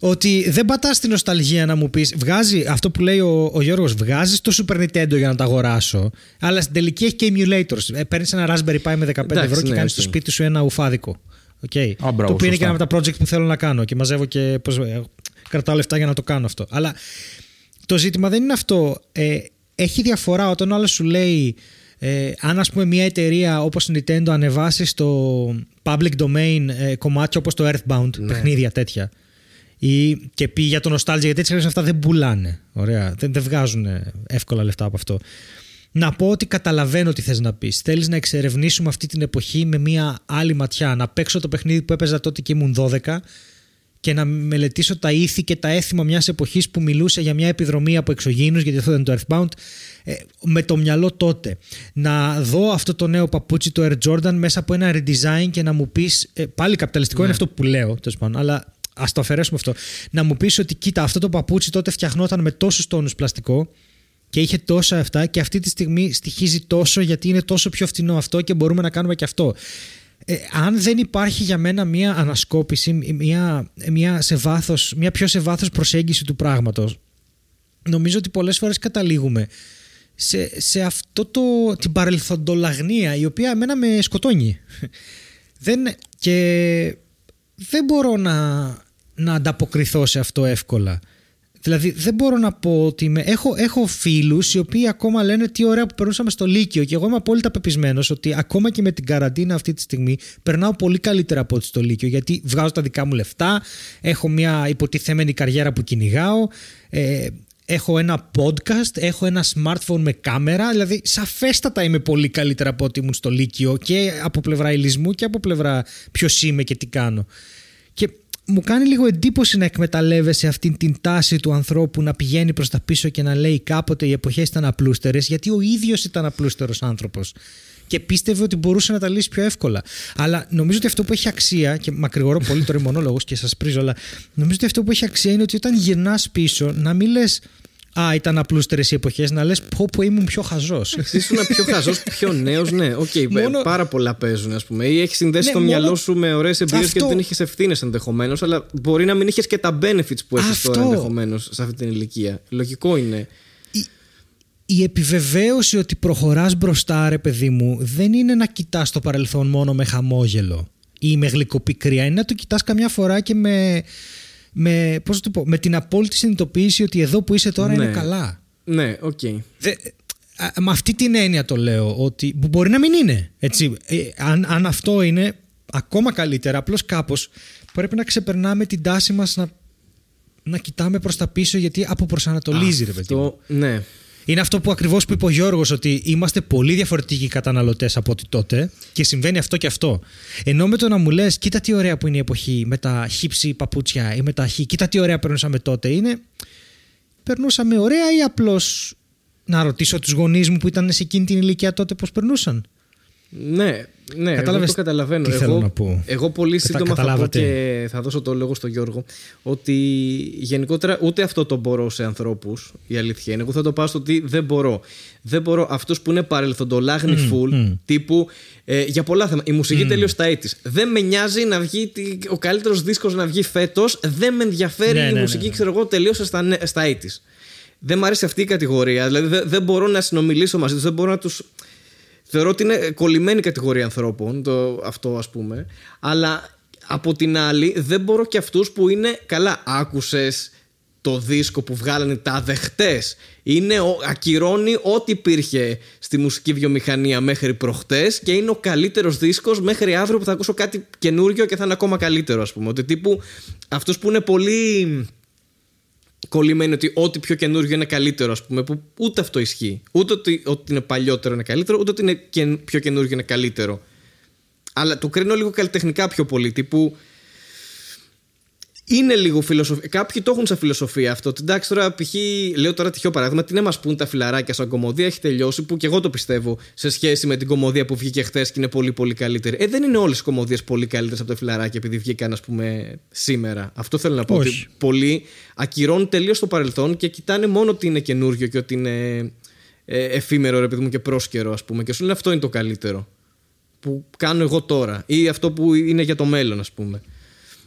ότι δεν πατάς την νοσταλγία να μου πεις. Βγάζει αυτό που λέει ο, ο Γιώργος, βγάζεις το Super Nintendo για να το αγοράσω. Αλλά στην τελική έχει και emulators. Ε, Παίρνεις ένα Raspberry Pi με 15 Εντάξει, ευρώ και ναι, κάνεις οκ. στο σπίτι σου ένα ουφάδικο. Okay. Α, μπράβο, το οποίο είναι και σωστά. ένα από τα project που θέλω να κάνω και μαζεύω και πώς, ε, κρατάω λεφτά για να το κάνω αυτό. Αλλά το ζήτημα δεν είναι αυτό. Ε, έχει διαφορά όταν ο άλλος σου λέει ε, αν ας πούμε μια εταιρεία όπως η Nintendo ανεβάσει στο public domain ε, κομμάτια όπως το Earthbound, παιχνίδια τέτοια ή, και πει για το nostalgia γιατί έτσι αυτά δεν πουλάνε. Ωραία. Δεν, δεν βγάζουν εύκολα λεφτά από αυτό. Να πω ότι καταλαβαίνω τι θες να πεις. Θέλεις να εξερευνήσουμε αυτή την εποχή με μια άλλη ματιά. Να παίξω το παιχνίδι που έπαιζα τότε και ήμουν 12 και να μελετήσω τα ήθη και τα έθιμα μιας εποχής που μιλούσε για μια επιδρομή από εξωγήινους γιατί αυτό ήταν το Earthbound ε, με το μυαλό τότε. Να δω αυτό το νέο παπούτσι, το Air Jordan μέσα από ένα redesign και να μου πεις, ε, πάλι καπιταλιστικό είναι αυτό που λέω τέλος πάντων, αλλά ας το αφαιρέσουμε αυτό. Να μου πεις ότι κοίτα αυτό το παπούτσι τότε φτιαχνόταν με τόσους τόνους πλαστικό και είχε τόσα αυτά και αυτή τη στιγμή στοιχίζει τόσο γιατί είναι τόσο πιο φθηνό αυτό και μπορούμε να κάνουμε και αυτό. Ε, αν δεν υπάρχει για μένα μια ανασκόπηση, μια, μια, σε βάθος, μια πιο σε βάθος προσέγγιση του πράγματος, νομίζω ότι πολλές φορές καταλήγουμε σε, σε αυτό το, την παρελθοντολαγνία η οποία εμένα με σκοτώνει. δεν, και δεν μπορώ να, να ανταποκριθώ σε αυτό εύκολα. Δηλαδή δεν μπορώ να πω ότι είμαι... έχω, έχω φίλους οι οποίοι ακόμα λένε τι ωραία που περνούσαμε στο Λύκειο και εγώ είμαι απόλυτα πεπισμένος ότι ακόμα και με την καραντίνα αυτή τη στιγμή περνάω πολύ καλύτερα από ό,τι στο Λύκειο γιατί βγάζω τα δικά μου λεφτά, έχω μια υποτιθέμενη καριέρα που κυνηγάω, ε, έχω ένα podcast, έχω ένα smartphone με κάμερα, δηλαδή σαφέστατα είμαι πολύ καλύτερα από ό,τι ήμουν στο Λύκειο και από πλευρά ηλισμού και από πλευρά ποιος είμαι και τι κάνω. Και μου κάνει λίγο εντύπωση να εκμεταλλεύεσαι αυτή την τάση του ανθρώπου να πηγαίνει προς τα πίσω και να λέει κάποτε οι εποχές ήταν απλούστερες γιατί ο ίδιος ήταν απλούστερος άνθρωπος και πίστευε ότι μπορούσε να τα λύσει πιο εύκολα. Αλλά νομίζω ότι αυτό που έχει αξία, και μακρηγορώ πολύ τώρα μονόλογος και σας πρίζω, αλλά νομίζω ότι αυτό που έχει αξία είναι ότι όταν γυρνάς πίσω να μην λες, Α, ήταν απλούστερες οι εποχές να λες πω πω ήμουν πιο χαζός. Ήσουν πιο χαζός, πιο νέος, ναι. Οκ, Μόνο- πάρα πολλά παίζουν, ας πούμε. Ή έχεις συνδέσει Ναι, το μόνο- μυαλό σου με ωραίες εμπειρίες Αυτό- και δεν είχες ευθύνες ενδεχομένως, αλλά μπορεί να μην είχες και τα benefits που έχεις Αυτό. τώρα ενδεχομένως σε αυτή την ηλικία. Λογικό είναι. η επιβεβαίωση ότι προχωράς μπροστά ρε παιδί μου δεν είναι να κοιτάς το παρελθόν μόνο με χαμόγελο ή με γλυκοπικρία είναι να το κοιτάς καμιά φορά και με, με, πώς να το πω, με την απόλυτη συνειδητοποίηση ότι εδώ που είσαι τώρα Ναι. είναι καλά Ναι, οκ. Δε, α, με αυτή την έννοια το λέω ότι που μπορεί να μην είναι έτσι, Ε, αν, αν αυτό είναι ακόμα καλύτερα απλώς κάπως πρέπει να ξεπερνάμε την τάση μας να, να κοιτάμε προς τα πίσω γιατί αποπροσανατολίζει ρε παιδί μου Αυτό, ναι. Είναι αυτό που ακριβώς που είπε ο Γιώργος ότι είμαστε πολύ διαφορετικοί καταναλωτές από ό,τι τότε και συμβαίνει αυτό και αυτό. Ενώ με το να μου λες, κοίτα τι ωραία που είναι η εποχή με τα χύψη παπούτσια ή με τα χ, κοίτα τι ωραία περνούσαμε τότε, είναι. Περνούσαμε ωραία ή απλώς να ρωτήσω τους γονείς μου που ήταν σε εκείνη την ηλικία τότε πώς περνούσαν; Ναι, ναι, εγώ Κατάλαβες το καταλαβαίνω. τι εγώ, θέλω να πω. εγώ πολύ Κατα- σύντομα θα πω καταλάβατε. και θα δώσω το λόγο στον Γιώργο ότι γενικότερα ούτε αυτό το μπορώ σε ανθρώπους η αλήθεια είναι. Εγώ θα το πάω στο ότι δεν μπορώ. Δεν μπορώ αυτούς που είναι παρελθοντολάγνοι full τύπου ε, για πολλά θέματα. Η μουσική τελείωσε στα έτης. Δεν με νοιάζει να βγει τι- ο καλύτερος δίσκος να βγει φέτος. Δεν με ενδιαφέρει Ναι, η ναι, ναι, μουσική ναι. ξέρω εγώ τελείωσε στα, νε- στα 80's. Δεν μου αρέσει αυτή η κατηγορία. Δηλαδή δεν, δεν μπορώ να συνομιλήσω μαζί τους, δεν μπορώ να τους. Θεωρώ ότι είναι κολλημένη κατηγορία ανθρώπων, το, αυτό ας πούμε. Αλλά από την άλλη, δεν μπορώ και αυτούς που είναι καλά. Άκουσες το δίσκο που βγάλανε τα δεχτές. Είναι, ο- ακυρώνει ό,τι υπήρχε στη μουσική βιομηχανία μέχρι προχτές και είναι ο καλύτερος δίσκος μέχρι αύριο που θα ακούσω κάτι καινούριο και θα είναι ακόμα καλύτερο, ας πούμε. Ότι τύπου αυτούς που είναι πολύ κολλημένοι ότι ό,τι πιο καινούριο είναι καλύτερο, ας πούμε, που ούτε αυτό ισχύει. Ούτε ότι ό,τι είναι παλιότερο είναι καλύτερο, ούτε ότι είναι και- πιο καινούριο είναι καλύτερο. Αλλά το κρίνω λίγο καλλιτεχνικά πιο πολύ. Τύπου. Είναι λίγο φιλοσοφία. Κάποιοι το έχουν σαν φιλοσοφία αυτό. ότι Εντάξει, τώρα π.χ. λέω τώρα τυχαίο παράδειγμα. Τι να μας πούν τα φιλαράκια σαν κομμωδία έχει τελειώσει, που και εγώ το πιστεύω σε σχέση με την κομμωδία που βγήκε χθες και είναι πολύ πολύ καλύτερη. Ε, δεν είναι όλες οι κομμωδίες πολύ καλύτερες από τα φιλαράκια επειδή βγήκαν, ας πούμε, σήμερα. Αυτό θέλω να πω. Όχι. Ότι πολλοί ακυρώνουν τελείως το παρελθόν και κοιτάνε μόνο ότι είναι καινούριο και ότι είναι ε, εφήμερο, ρε παιδί μου, και πρόσκαιρο, ας πούμε. Και σου λένε αυτό είναι το καλύτερο. Που κάνω εγώ τώρα. Ή αυτό που είναι για το μέλλον, ας πούμε.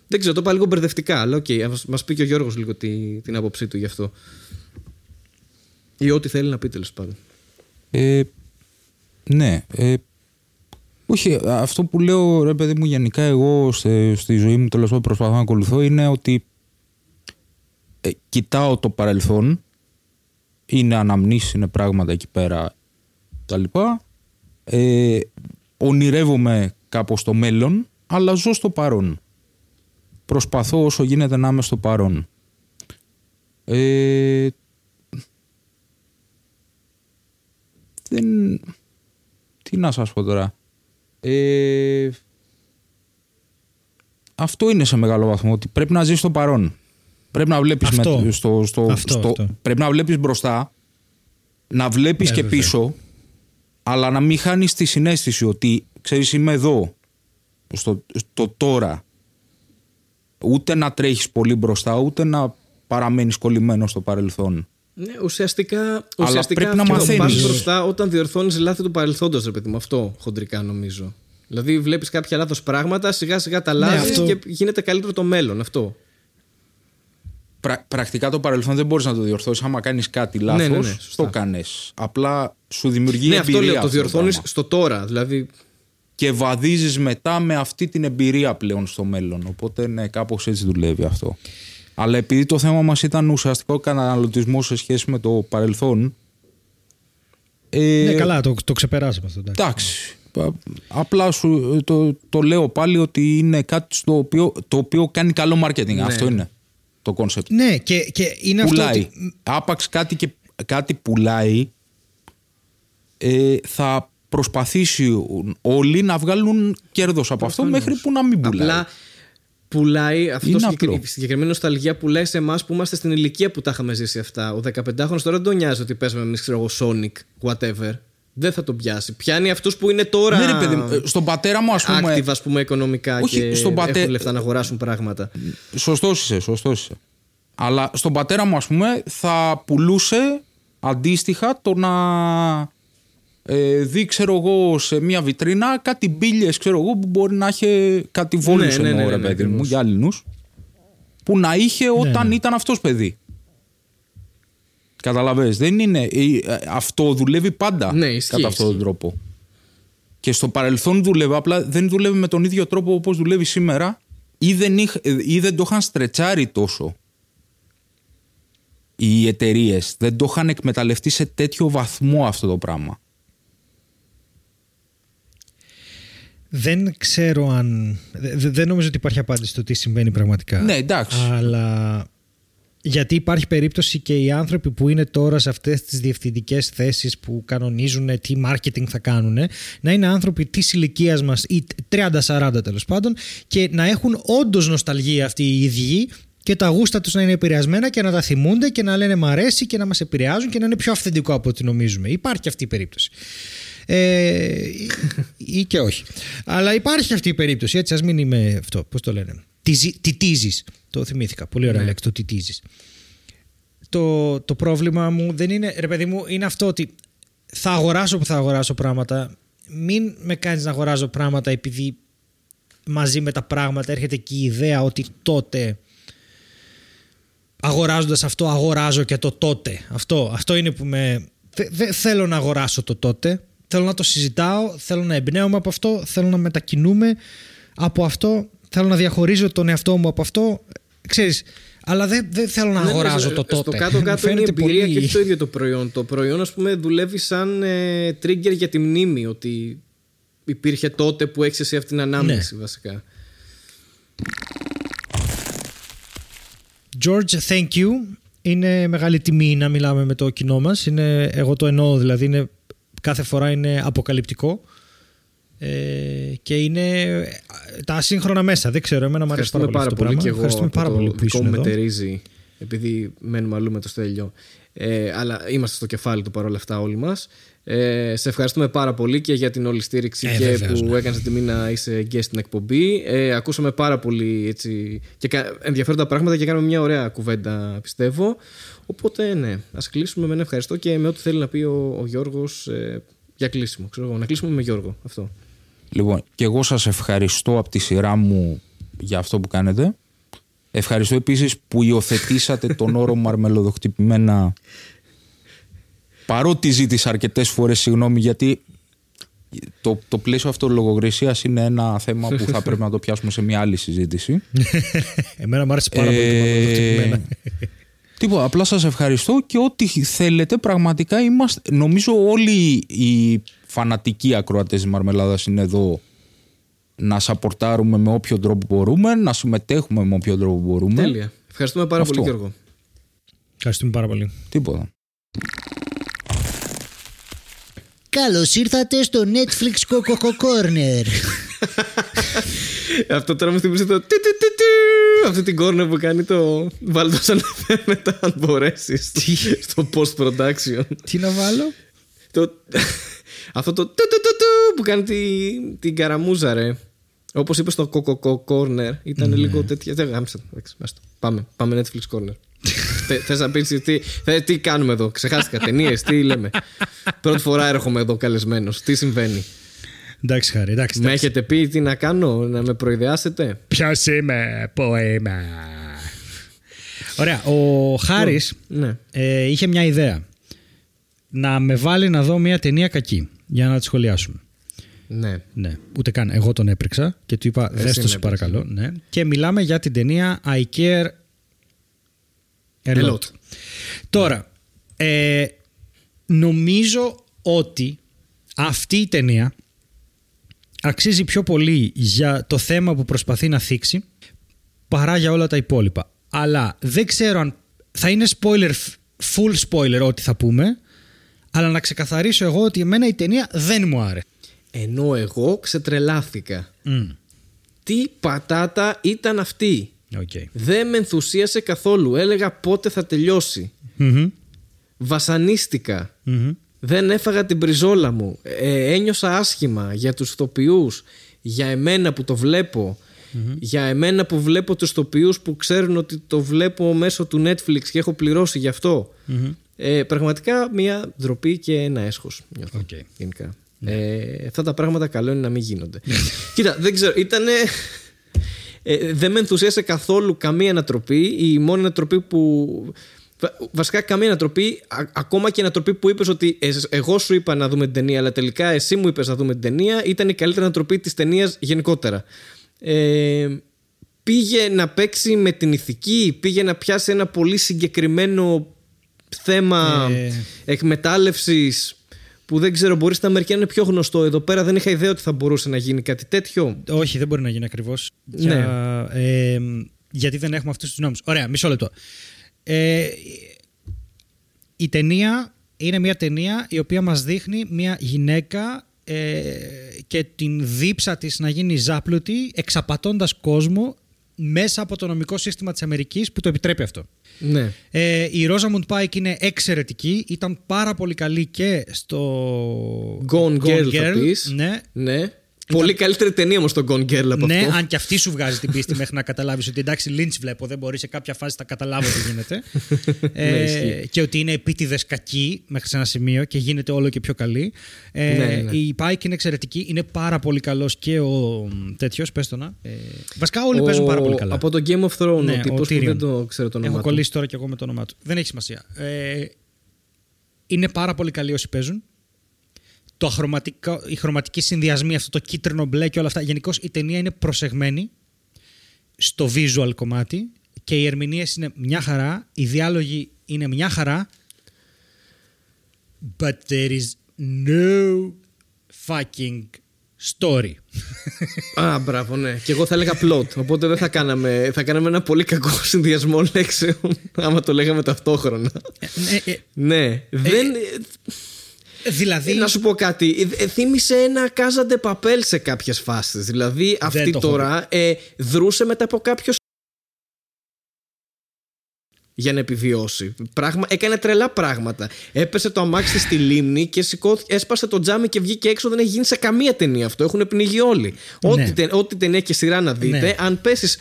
Δεν ξέρω, το είπα λίγο μπερδευτικά, αλλά OK. Okay, μας πει και ο Γιώργος λίγο τη, την άποψή του γι' αυτό. Ή ό,τι θέλει να πει τέλος πάντων. Ε, ναι. Ε, όχι, αυτό που λέω ρε παιδί μου γενικά εγώ στη, στη ζωή μου τέλος πάντων προσπαθώ να ακολουθώ είναι ότι ε, κοιτάω το παρελθόν είναι αναμνήσεις, είναι πράγματα εκεί πέρα τα λοιπά ε, ονειρεύομαι κάπως το μέλλον αλλά ζω στο παρόν προσπαθώ όσο γίνεται να είμαι στο παρόν ε, δεν... Τι να σας πω τώρα. Ε... Αυτό είναι σε μεγάλο βαθμό, ότι πρέπει να ζεις στο παρόν. Πρέπει να βλέπεις, Αυτό. με, στο, στο, Αυτό, στο- αυτό. Πρέπει να βλέπεις μπροστά, να βλέπεις Ναι, και βέβαια. πίσω, αλλά να μην χάνεις τη συνέστηση ότι, ξέρεις, είμαι εδώ, στο, στο τώρα. Ούτε να τρέχεις πολύ μπροστά, ούτε να παραμένεις κολλημένος στο παρελθόν. Ναι, ουσιαστικά, ουσιαστικά πρέπει να αυτό, μαθαίνεις. πας μπροστά όταν διορθώνεις λάθη του παρελθόντος, ρε παιδί μου. Αυτό χοντρικά νομίζω. Δηλαδή, βλέπεις κάποια λάθος πράγματα, σιγά σιγά τα αλλάζει αυτό- και γίνεται καλύτερο το μέλλον. Αυτό. Πρα- πρακτικά το παρελθόν δεν μπορείς να το διορθώσεις. Άμα κάνεις κάτι λάθος, ναι, ναι, σωστά. το κάνεις. Απλά σου δημιουργεί ναι, εμπειρία. αυτό λέω. Το αυτό διορθώνεις πράγμα. στο τώρα. Δηλαδή, Και βαδίζεις μετά με αυτή την εμπειρία πλέον στο μέλλον. Οπότε ναι, κάπως έτσι δουλεύει αυτό. Αλλά επειδή το θέμα μας ήταν ουσιαστικό ο καταναλωτισμό σε σχέση με το παρελθόν. Ε, ναι, καλά, το, το ξεπεράσαμε αυτό. εντάξει. Εντάξει. Α- Απλά σου το, το λέω πάλι ότι είναι κάτι στο οποίο, το οποίο κάνει καλό marketing. Ναι. Αυτό είναι το concept. Ναι, και, και είναι αυτό. πουλάει. Ότι, Άπαξ κάτι, και, κάτι πουλάει, ε, θα προσπαθήσουν όλοι να βγάλουν κέρδος από αυτό μέχρι που να μην πουλάει. απλά πουλάει αυτό Είναι το συγκεκρι- απλό. η συγκεκριμένη νοσταλγία πουλάει σε εμάς που είμαστε στην ηλικία που τα είχαμε ζήσει αυτά. Ο 15χρονο τώρα δεν τον νοιάζει ότι παίζουμε εμείς, ξέρω εγώ, Sonic, whatever. Δεν θα τον πιάσει. Πιάνει αυτούς που είναι τώρα. Ναι, ρε παιδί μου, ε, στον πατέρα μου, ας πούμε. active, ας πούμε, οικονομικά Όχι, και στον πατέ- έχουν λεφτά να αγοράσουν πράγματα. Σωστός είσαι, σωστός είσαι. Αλλά στον πατέρα μου, ας πούμε, θα πουλούσε αντίστοιχα το να ε, δει, ξέρω εγώ, σε μια βιτρίνα κάτι μπύλε, ξέρω εγώ, που μπορεί να είχε κάτι βόλους Ναι, ναι, ναι, ναι, ρε ναι, παιδί μου, ακριβώς. για Έλληνου. Που να είχε όταν ναι. ήταν αυτός παιδί. Καταλαβες, δεν είναι. ε, ε, Αυτό δουλεύει πάντα Ναι, ισχύει, κατά αυτόν τον ισχύει. τρόπο. Και στο παρελθόν δούλευε, απλά δεν δούλευε με τον ίδιο τρόπο όπως δουλεύει σήμερα ή δεν, είχ- ε, ή δεν το είχαν στρετσάρει τόσο οι εταιρείες. Δεν το είχαν εκμεταλλευτεί σε τέτοιο βαθμό αυτό το πράγμα. Δεν ξέρω αν. δε- Δεν νομίζω ότι υπάρχει απάντηση στο τι συμβαίνει πραγματικά. Ναι, εντάξει. Αλλά γιατί υπάρχει περίπτωση και οι άνθρωποι που είναι τώρα σε αυτές τις διευθυντικές θέσεις που κανονίζουν τι marketing θα κάνουν να είναι άνθρωποι της ηλικίας μας ή 30-40 τέλος πάντων και να έχουν όντως νοσταλγία αυτοί οι ίδιοι και τα γούστα τους να είναι επηρεασμένα και να τα θυμούνται και να λένε μ' αρέσει και να μας επηρεάζουν και να είναι πιο αυθεντικό από ό,τι νομίζουμε. Υπάρχει αυτή η περίπτωση. Ε, ή, ή και όχι. Αλλά υπάρχει αυτή η περίπτωση. Έτσι, ας μην είμαι αυτό. Πώς το λένε. Τιτίζει. Το θυμήθηκα. Πολύ ωραία λέξη. Το τιτίζει. Το, το πρόβλημα μου δεν είναι. Ρε παιδί μου, είναι αυτό ότι θα αγοράσω που θα αγοράσω πράγματα. Μην με κάνεις να αγοράζω πράγματα επειδή μαζί με τα πράγματα έρχεται και η ιδέα ότι τότε αγοράζοντας αυτό αγοράζω και το τότε. Αυτό, αυτό είναι που με... Δεν δεν θέλω να αγοράσω το τότε. Θέλω να το συζητάω, θέλω να εμπνέομαι από αυτό, θέλω να μετακινούμε από αυτό, θέλω να διαχωρίζω τον εαυτό μου από αυτό. Ξέρεις, αλλά δεν, δεν θέλω να Ναι, ναι, αγοράζω στο- το τότε. Στο Μου κάτω-κάτω είναι η φαίνεται εμπειρία πολύ- και όχι το ίδιο το προϊόν. Το προϊόν, ας πούμε, δουλεύει σαν ε, trigger για τη μνήμη. Ότι υπήρχε τότε που έχεις εσύ αυτή την ανάμνηση, Ναι. βασικά. George, thank you. Είναι μεγάλη τιμή να μιλάμε με το κοινό μας. Είναι, εγώ το εννοώ, δηλαδή είναι, κάθε φορά είναι αποκαλυπτικό. Ε, και είναι ε, τα ασύγχρονα μέσα. Δεν ξέρω, εμένα μου αρέσει πάρα Ευχαριστούμε πολύ, πάρα αυτό το πολύ και πράγμα. εγώ Ευχαριστούμε από πάρα το πολύ που δικό ήσουν μου εδώ. μετερίζει επειδή μένουμε αλλού με το στέλιο. Ε, αλλά είμαστε στο κεφάλι του παρόλα αυτά όλοι μας. Ε, σε ευχαριστούμε πάρα πολύ και για την όλη στήριξη Ε, και βεβαίως, που ναι. έκανες τιμή να είσαι guest στην εκπομπή. Ε, ακούσαμε πάρα πολύ έτσι, και κα- ενδιαφέροντα πράγματα και κάναμε μια ωραία κουβέντα πιστεύω. Οπότε ναι, ας κλείσουμε με ένα ευχαριστώ και με ό,τι θέλει να πει ο, ο Γιώργος ε, για κλείσιμο. Ξέρω, εγώ, να κλείσουμε με Γιώργο αυτό. Λοιπόν, και εγώ σας ευχαριστώ από τη σειρά μου για αυτό που κάνετε. Ευχαριστώ επίσης που υιοθετήσατε τον όρο μαρμελοδοχτυπημένα παρότι ζήτησα αρκετές φορές συγγνώμη γιατί το, το πλαίσιο αυτολογοκρισίας είναι ένα θέμα που θα πρέπει να το πιάσουμε σε μια άλλη συζήτηση. Εμένα μου άρεσε πάρα πολύ το Ε, μαρμελοδοχτυπημένα. Τίποτα, απλά σας ευχαριστώ και ό,τι θέλετε πραγματικά είμαστε, νομίζω όλοι οι φανατικοί ακροατές της Μαρμελάδας είναι εδώ να σαπορτάρουμε με όποιο τρόπο μπορούμε, να συμμετέχουμε με όποιο τρόπο μπορούμε. Τέλεια. Ευχαριστούμε πάρα Αυτό. πολύ Γιώργο. Ευχαριστούμε πάρα πολύ. Τίποτα. Καλώς ήρθατε στο Netflix Coco Corner. Αυτό τώρα μου θυμίζει το. τι, τι, τι, τι, Αυτή την κόρνερ που κάνει το. Βάλει το σαν μετά, αν μπορέσεις. Στο post production. Τι να βάλω; Το... Αυτό το. του, του, του, του, που κάνει τη- την καραμούζα, ρε. Όπως είπες στο Coco Corner, ήταν λίγο τέτοια. Δεν γάμισα. Εντάξει, άστο. Πάμε. Πάμε Netflix Corner. Θες να πεις τι, θε- τι κάνουμε εδώ, ξεχάστηκα ταινίες, τι λέμε. Πρώτη φορά έρχομαι εδώ καλεσμένος. Τι συμβαίνει. Εντάξει, χάρη, εντάξει. Με εντάξει. έχετε πει τι να κάνω, να με προειδεάσετε; Ποιος είμαι, πού είμαι. Ωραία, ο Χάρης Ναι. ε, είχε μια ιδέα. Να με βάλει να δω μια ταινία κακή για να τη σχολιάσουμε. Ναι. Ναι, ούτε καν. Εγώ τον έπρεξα και του είπα: Εσύ Δες το με σου παρακαλώ. Ναι. Και μιλάμε για την ταινία I Care a A Lot. lot. Τώρα, ε, νομίζω ότι αυτή η ταινία αξίζει πιο πολύ για το θέμα που προσπαθεί να θίξει παρά για όλα τα υπόλοιπα. Αλλά δεν ξέρω αν θα είναι spoiler, full spoiler ό,τι θα πούμε, αλλά να ξεκαθαρίσω εγώ ότι εμένα η ταινία δεν μου άρεσε. Ενώ εγώ ξετρελάθηκα. Μμ, Τι πατάτα ήταν αυτή; οκ. Δεν με ενθουσίασε καθόλου. Έλεγα πότε θα τελειώσει. Μμμ, Βασανίστηκα. μμμ. Δεν έφαγα την πριζόλα μου. Ε, ένιωσα άσχημα για τους ηθοποιούς, για εμένα που το βλέπω. Για εμένα που βλέπω τους ηθοποιούς που ξέρουν ότι το βλέπω μέσω του Netflix και έχω πληρώσει γι' αυτο Ε, πραγματικά μια ντροπή και ένα έσχος νιώθω Οκ. γενικά. Ε, αυτά τα πράγματα καλό είναι να μην γίνονται. Κοίτα, δεν ξέρω, ήτανε... Ε, δεν με ενθουσίασε καθόλου καμία ανατροπή. Η μόνη ανατροπή που. Βα- Βασικά καμία ανατροπή, α- ακόμα και η ανατροπή που είπες ότι ε, εγώ σου είπα να δούμε την ταινία, αλλά τελικά εσύ μου είπες να δούμε την ταινία, ήταν η καλύτερη ανατροπή της ταινίας γενικότερα. Ε, πήγε να παίξει με την ηθική, πήγε να πιάσει ένα πολύ συγκεκριμένο θέμα Ε. εκμετάλλευσης που δεν ξέρω, μπορείς στα Αμερικάνια να είναι πιο γνωστό. Εδώ πέρα δεν είχα ιδέα ότι θα μπορούσε να γίνει κάτι τέτοιο. Όχι, δεν μπορεί να γίνει ακριβώς. Ναι. ε, γιατί δεν έχουμε αυτούς τους νόμους. Ωραία, μισό λεπτό. Ε, η ταινία είναι μια ταινία η οποία μας δείχνει μια γυναίκα ε, και την δίψα της να γίνει ζάπλουτη εξαπατώντας κόσμο μέσα από το νομικό σύστημα της Αμερικής που το επιτρέπει αυτό. Ναι. Ε, η Rosamund Pike είναι εξαιρετική, ήταν πάρα πολύ καλή και στο Gone Girl, θα πεις. Ναι, Ναι. Πολύ καλύτερη ταινία όμως το Gone Girl από ναι, αυτό. αν και αυτή σου βγάζει την πίστη μέχρι να καταλάβεις ότι εντάξει, Lynch βλέπω, δεν μπορεί σε κάποια φάση να καταλάβω τι γίνεται. Ναι, ε, ισχύει. και ότι είναι επίτηδες κακή μέχρι σε ένα σημείο και γίνεται όλο και πιο καλή. Ε, Ναι, ναι. Η Pike είναι εξαιρετική, είναι πάρα πολύ καλός και ο τέτοιος, πες το να. Ε, βασικά όλοι παίζουν πάρα πολύ καλά. Από το Game of Thrones, Ναι, ο ο τύπος που Tyrion. δεν το ξέρω το όνομα Έχω του. κολλήσει τώρα και εγώ με το όνομά του. Δεν έχει σημασία. Ε, είναι πάρα πολύ καλοί όσοι παίζουν. Το αχρωματικό, οι χρωματικοί συνδυασμοί, αυτό το κίτρινο μπλε και όλα αυτά. Γενικώ η ταινία είναι προσεγμένη στο visual κομμάτι και οι ερμηνείες είναι μια χαρά, οι διάλογοι είναι μια χαρά. But there is no fucking story. Α, μπράβο, ναι. Και εγώ θα έλεγα plot. Οπότε δεν θα κάναμε. Θα κάναμε ένα πολύ κακό συνδυασμό λέξεων. Άμα το λέγαμε ταυτόχρονα. Ε, ε, ναι. δεν. Δηλαδή. Ε, να σου πω κάτι. Ε, θύμισε ένα Κάζαντε Παπέλ σε κάποιες φάσεις. Δηλαδή αυτή το έχω τώρα ε, δρούσε μετά από κάποιο. Για να επιβιώσει. Πράγμα, έκανε τρελά πράγματα. Έπεσε το αμάξι της στη λίμνη και σηκώθηκε, έσπασε το τζάμι και βγήκε έξω. Δεν έχει γίνει σε καμία ταινία αυτό. Έχουν πνιγεί όλοι. Ό,τι, τε- ό,τι ταινία και σειρά να δείτε, Ναι. αν πέσεις.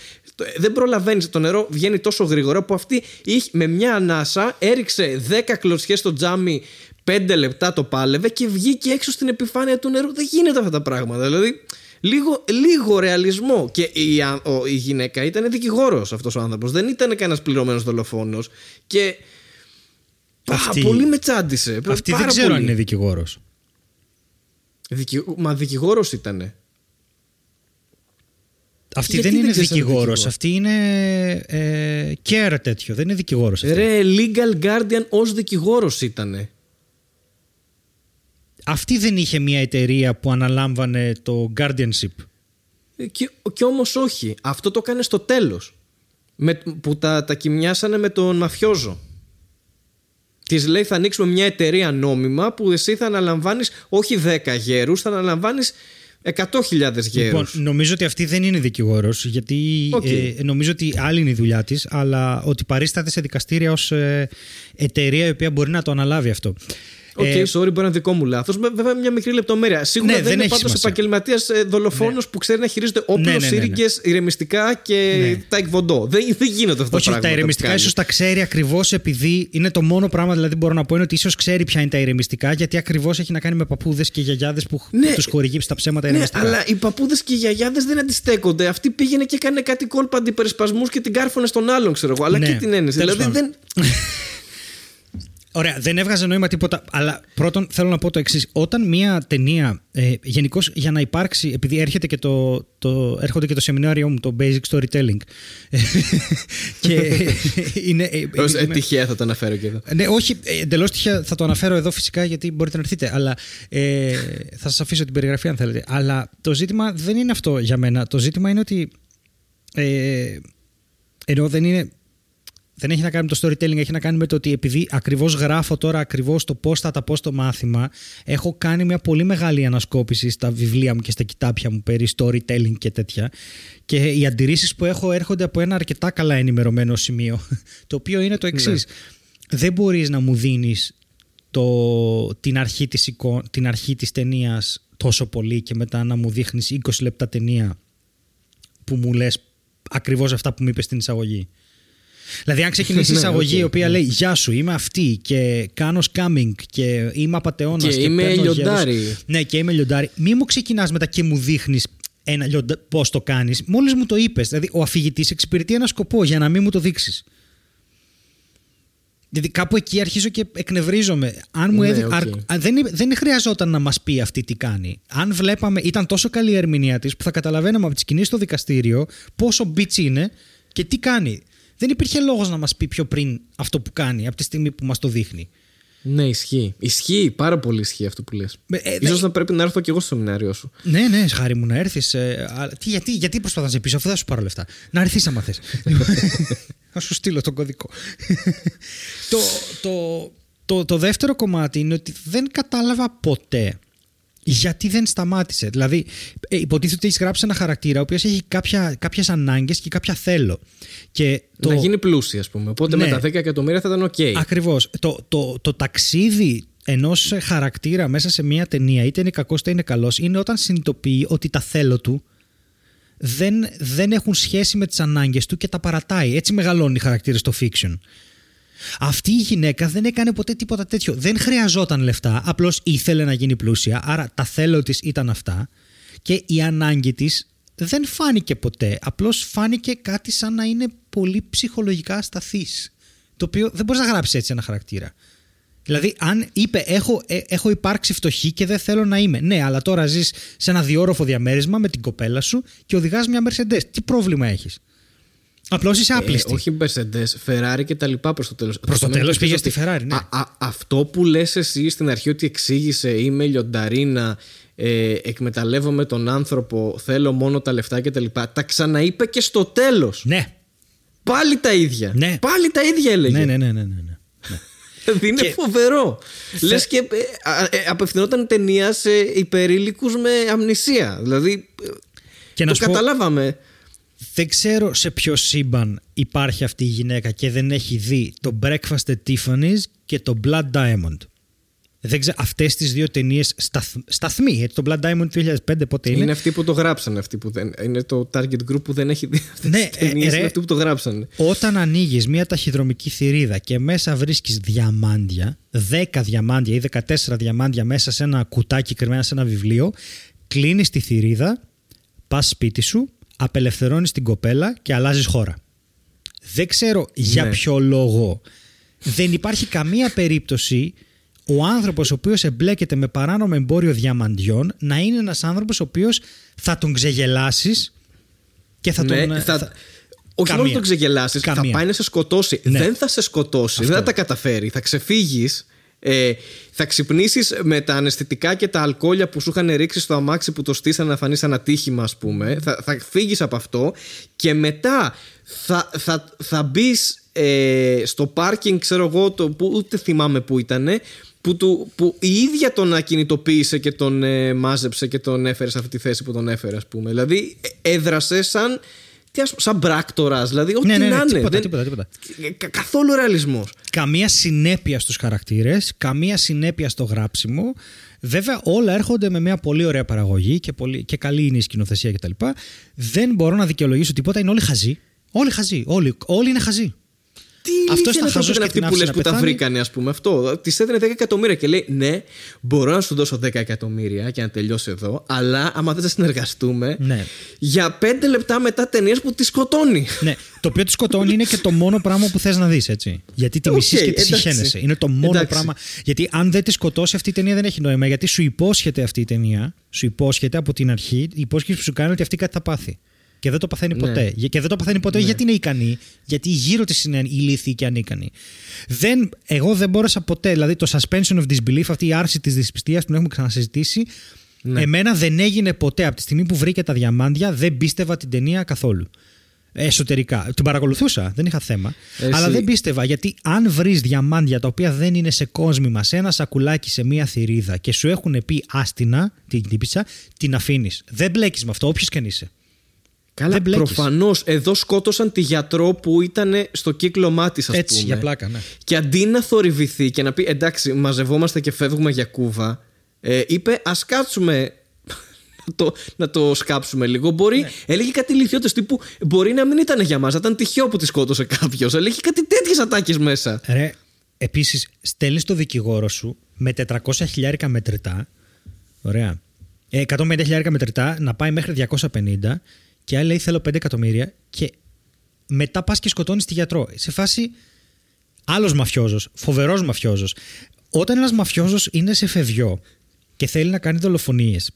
Δεν προλαβαίνεις. Το νερό βγαίνει τόσο γρήγορα που αυτή είχε, με μια ανάσα έριξε 10 κλωτσιές στο τζάμι, 5 λεπτά το πάλευε και βγήκε έξω στην επιφάνεια του νερού. Δεν γίνεται αυτά τα πράγματα. Δηλαδή, λίγο, λίγο ρεαλισμό. Και η, α- ο- η γυναίκα ήταν δικηγόρος αυτός ο άνθρωπος. Δεν ήταν κανένας πληρωμένος δολοφόνος. Και. Α, Αυτή- πολύ με τσάντισε. Αυτή Πάρα δεν ξέρω πολύ. αν είναι δικηγόρος. Δικη... Μα δικηγόρος ήταν. Αυτή Γιατί δεν δεν είναι ξέρεις αν είναι δικηγόρος. δικηγόρος; Αυτή είναι ε, care τέτοιο. Δεν είναι δικηγόρος. Ρε, legal guardian ως δικηγόρος ήταν. Αυτή δεν είχε μια εταιρεία που αναλάμβανε το guardianship. Ε, Και, και όμως όχι. Αυτό το έκανε στο τέλος. Που τα, τα κοιμιάσανε με τον μαφιόζο. Της λέει θα ανοίξουμε μια εταιρεία νόμιμα που εσύ θα αναλαμβάνεις όχι 10 γέρους, θα αναλαμβάνεις 100.000 γέρους. Λοιπόν, νομίζω ότι αυτή δεν είναι δικηγόρος, γιατί Οκ. ε, νομίζω ότι άλλη είναι η δουλειά της, αλλά ότι παρίσταται σε δικαστήρια ως ε, εταιρεία η οποία μπορεί να το αναλάβει αυτό. Οκ, Ε, sorry, μπορεί να είναι δικό μου λάθος. Βέβαια, μια μικρή λεπτομέρεια. Σίγουρα Ναι, δεν, δεν είναι έχει πάντως σημασία. επαγγελματίας δολοφόνος που ξέρει να χειρίζεται όπλο, Ναι, ναι, ναι, ναι. σύριγγες, ηρεμιστικά και Ναι. ταεκβοντό. Δεν, δεν γίνονται αυτά όχι, τα τα πράγματα. ηρεμιστικά που κάνει. ίσως τα ξέρει ακριβώς επειδή είναι το μόνο πράγμα δηλαδή μπορώ να πω είναι ότι ίσως ξέρει ποια είναι τα ηρεμιστικά, γιατί ακριβώς έχει να κάνει με παππούδες και γιαγιάδες που Ναι. τους χορηγεί στα ψέματα Ναι, ηρεμιστικά. αλλά οι παππούδες και οι γιαγιάδες δεν αντιστέκονται. Αυτή πήγαινε και έκανε κάτι κόλπα αντιπερισπασμούς και την κάρφωνε στον άλλον, ξέρω εγώ. Αλλά Ναι, και την ένεση. τέλος Δηλαδή πάντων. δεν. Ωραία, δεν έβγαζε νόημα τίποτα. Αλλά πρώτον θέλω να πω το εξής. Όταν μια ταινία, ε, γενικώς για να υπάρξει, επειδή έρχεται και το, το, έρχονται και το σεμινάριό μου, το Basic Storytelling. και είναι. ε, Ως, ε, είμαι- τυχαία θα το αναφέρω και εδώ. ναι, όχι, εντελώς τυχαία θα το αναφέρω εδώ φυσικά γιατί μπορείτε να έρθετε. Αλλά ε, θα σας αφήσω την περιγραφή αν θέλετε. Αλλά το ζήτημα δεν είναι αυτό για μένα. Το ζήτημα είναι ότι. Ε, ενώ δεν είναι. Δεν έχει να κάνει με το storytelling, έχει να κάνει με το ότι επειδή ακριβώς γράφω τώρα ακριβώς το πώς θα τα πω στο μάθημα, έχω κάνει μια πολύ μεγάλη ανασκόπηση στα βιβλία μου και στα κοιτάπια μου περί storytelling και τέτοια και οι αντιρρήσεις που έχω έρχονται από ένα αρκετά καλά ενημερωμένο σημείο, το οποίο είναι το εξής. Δεν μπορείς να μου δίνεις το, την, αρχή της εικο- την αρχή της ταινίας τόσο πολύ και μετά να μου δείχνεις 20 λεπτά ταινία που μου λες ακριβώς αυτά που μου είπες στην εισαγωγή. Δηλαδή, αν ξεκινήσει η Ναι, εισαγωγή οκ, η οποία ναι. λέει Γεια σου, είμαι αυτή και κάνω scamming και είμαι απατεώνας. Και είμαι λιοντάρι. Ναι, και είμαι λιοντάρι. Μη μου ξεκινάς μετά και μου δείχνεις ένα λιοντα... πώς το κάνεις. Μόλις μου το είπες. Δηλαδή, ο αφηγητής εξυπηρετεί ένα σκοπό για να μην μου το δείξεις. Δηλαδή κάπου εκεί αρχίζω και εκνευρίζομαι. Αν μου Ναι, έδει... οκ. αρ- αν δεν, δεν χρειαζόταν να μας πει αυτή τι κάνει. Αν βλέπαμε, ήταν τόσο καλή η ερμηνεία της που θα καταλαβαίναμε από τις κινήσεις στο δικαστήριο πόσο bitch είναι και τι κάνει. Δεν υπήρχε λόγος να μας πει πιο πριν αυτό που κάνει από τη στιγμή που μας το δείχνει. Ναι, ισχύει. Ισχύει, πάρα πολύ ισχύει αυτό που λες. Ε, ε, Ίσως ναι. να πρέπει να έρθω κι εγώ στο σεμινάριο σου. Ναι, ναι, χαρά μου να έρθεις. γιατί, γιατί προσπαθάς να σε πείσω, αφού δεν σου πάρω λεφτά. Να έρθεις άμα θες. να σου στείλω τον κωδικό. το, το, το, το δεύτερο κομμάτι είναι ότι δεν κατάλαβα ποτέ γιατί δεν σταμάτησε. Δηλαδή, ε, υποτίθεται ότι έχεις γράψει ένα χαρακτήρα ο οποίος έχει κάποιες ανάγκες και κάποια θέλω. Και το... Να γίνει πλούσια, ας πούμε. Οπότε Ναι. με τα 10 εκατομμύρια θα ήταν οκ. Ακριβώς. Το, το, το ταξίδι ενός χαρακτήρα μέσα σε μια ταινία, είτε είναι κακός είτε είναι καλός, είναι όταν συνειδητοποιεί ότι τα θέλω του δεν, δεν έχουν σχέση με τις ανάγκες του και τα παρατάει. Έτσι μεγαλώνουν οι χαρακτήρες στο fiction. Αυτή η γυναίκα δεν έκανε ποτέ τίποτα τέτοιο. Δεν χρειαζόταν λεφτά. Απλώς ήθελε να γίνει πλούσια. Άρα τα θέλω της ήταν αυτά. Και η ανάγκη της δεν φάνηκε ποτέ. Απλώς φάνηκε κάτι σαν να είναι πολύ ψυχολογικά ασταθής. Το οποίο δεν μπορείς να γράψεις έτσι ένα χαρακτήρα. Δηλαδή, αν είπε έχω, ε, έχω υπάρξει φτωχή και δεν θέλω να είμαι. Ναι, αλλά τώρα ζεις σε ένα διόροφο διαμέρισμα με την κοπέλα σου και οδηγάς μια Mercedes. Τι πρόβλημα έχεις; Απλώς είσαι Ε, άπλιστη. όχι Mercedes, Ferrari και τα λοιπά προς το τέλος. Προς το τέλος πήγες στη Ferrari, ναι. αυτό που λες εσύ στην αρχή ότι εξήγησε είμαι λιονταρίνα, ε, εκμεταλλεύομαι τον άνθρωπο, θέλω μόνο τα λεφτά και τα λοιπά. Τα ξαναείπε και στο τέλος. Ναι. Πάλι τα ίδια. Ναι. Πάλι τα ίδια έλεγε. Ναι, ναι, ναι, ναι, ναι. ναι. Δηλαδή είναι Και- φοβερό. Λες και ε, α, ε, απευθυνόταν ταινία σε υπερήλικους με αμνησία. Δηλαδή ε, Και να το σου πω- καταλάβαμε. Δεν ξέρω σε ποιο σύμπαν υπάρχει αυτή η γυναίκα και δεν έχει δει το Breakfast at Tiffany's και το Blood Diamond. Δεν ξέρω, αυτές τις δύο ταινίες σταθ, σταθμοί, έτσι, το Blood Diamond του 2005 πότε είναι. Είναι αυτοί που το γράψανε. Αυτοί που δεν, είναι το target group που δεν έχει δει αυτές Ναι, τις ταινίες, ε, ρε. Είναι αυτοί που το γράψανε. Όταν ανοίγεις μια ταχυδρομική θηρίδα και μέσα βρίσκεις διαμάντια, 10 διαμάντια ή 14 διαμάντια μέσα σε ένα κουτάκι κρυμμένα σε ένα βιβλίο, κλείνεις τη θηρίδα, πας σπίτι σου, απελευθερώνεις την κοπέλα και αλλάζεις χώρα. Δεν ξέρω για Ναι. ποιο λόγο. Δεν υπάρχει καμία περίπτωση ο άνθρωπος ο οποίος εμπλέκεται με παράνομο εμπόριο διαμαντιών να είναι ένας άνθρωπος ο οποίος θα τον ξεγελάσεις και θα τον... Ναι, θα- θα- Όχι μόνο Καμία. τον ξεγελάσεις, θα Καμία. πάει να σε σκοτώσει. Ναι. Δεν θα σε σκοτώσει, δεν θα τα καταφέρει. Θα ξεφύγεις. Ε, θα ξυπνήσεις με τα αναισθητικά και τα αλκοόλια που σου είχαν ρίξει στο αμάξι που το στήσανε να φανείς σαν ατύχημα, ας πούμε. Θα, θα φύγεις από αυτό και μετά θα, θα, θα μπεις ε, στο πάρκινγκ, ξέρω εγώ, το, που ούτε θυμάμαι που ήταν. Που, του, που η ίδια τον ακινητοποίησε και τον ε, μάζεψε και τον έφερε σε αυτή τη θέση που τον έφερε, ας πούμε. Δηλαδή ε, έδρασε σαν, τι ας, σαν πράκτορας, δηλαδή ό,τι Ναι, ναι, ναι, να είναι. τίποτα, Δεν- τίποτα, τίποτα. Κα- καθόλου ρεαλισμός. καμία συνέπεια στους χαρακτήρες, καμία συνέπεια στο γράψιμο. Βέβαια όλα έρχονται με μια πολύ ωραία παραγωγή και, πολύ, και καλή είναι η σκηνοθεσία κτλ. Δεν μπορώ να δικαιολογήσω τίποτα, είναι όλοι χαζοί. Όλοι χαζοί, όλοι, όλοι είναι χαζοί. Τι Αυτός ηλίθεια ήταν είναι χαζός τότε και αυτή την που άφησε λες να που τα πεθάνει; βρήκανε, ας πούμε αυτό. Τη έδινε 10 εκατομμύρια και λέει: Ναι, μπορώ να σου δώσω 10 εκατομμύρια και να τελειώσει εδώ, αλλά άμα δεν θα συνεργαστούμε, Ναι. για 5 λεπτά μετά ταινίες που τη σκοτώνει. ναι, το οποίο τη σκοτώνει είναι και το μόνο πράγμα που θες να δεις, έτσι. Γιατί τη Οκ, μισείς και τη εντάξει. συχαίνεσαι. Είναι το μόνο Εντάξει. πράγμα. Γιατί αν δεν τη σκοτώσει αυτή η ταινία δεν έχει νόημα. Γιατί σου υπόσχεται αυτή η ταινία, σου υπόσχεται από την αρχή, η υπόσχεση που σου κάνει ότι αυτή κάτι θα πάθει. Και δεν το παθαίνει Ναι. ποτέ. Και δεν το παθαίνει ποτέ γιατί είναι ικανή, γιατί γύρω της είναι ηλίθιοι και ανίκανοι. Δεν, εγώ δεν μπόρεσα ποτέ, δηλαδή το suspension of disbelief, αυτή η άρση της δυσπιστίας που την έχουμε ξανασυζητήσει, Ναι. εμένα δεν έγινε ποτέ. Από τη στιγμή που βρήκε τα διαμάντια, δεν πίστευα την ταινία καθόλου. Εσωτερικά. Την παρακολουθούσα, δεν είχα θέμα. Εσύ- Αλλά δεν πίστευα γιατί αν βρεις διαμάντια τα οποία δεν είναι σε κόσμημα, σε ένα σακουλάκι, σε μία θηρίδα και σου έχουν πει άστινα την τύπησα, την αφήνεις. Δεν μπλέκεις με αυτό, όποιος και αν είσαι. Καλά, Δεν μπλέκεις. προφανώς εδώ σκότωσαν τη γιατρό που ήταν στο κύκλωμά της, ας πούμε. Έτσι, για πλάκα, ναι. Και αντί να θορυβηθεί και να πει εντάξει, μαζευόμαστε και φεύγουμε για κούβα, ε, είπε ας κάτσουμε το, να το σκάψουμε λίγο. Μπορεί, Ναι. έλεγε κάτι ηλικιώτες τύπου. Μπορεί να μην ήταν για μας, να ήταν τυχαίο που τη σκότωσε κάποιος. Έλεγε κάτι τέτοιες ατάκες μέσα. Ρε, επίσης, στέλνεις το δικηγόρο σου με 400 χιλιάρικα μετρητά. Ωραία. Ε, 150 χιλιάρικα μετρητά να πάει μέχρι 250 και άλλη λέει θέλω 5 εκατομμύρια και μετά πας και σκοτώνεις τη γιατρό. Σε φάση άλλος μαφιόζος, φοβερός μαφιόζος. Όταν ένας μαφιόζος είναι σε φευγιό και θέλει να κάνει δολοφονίες,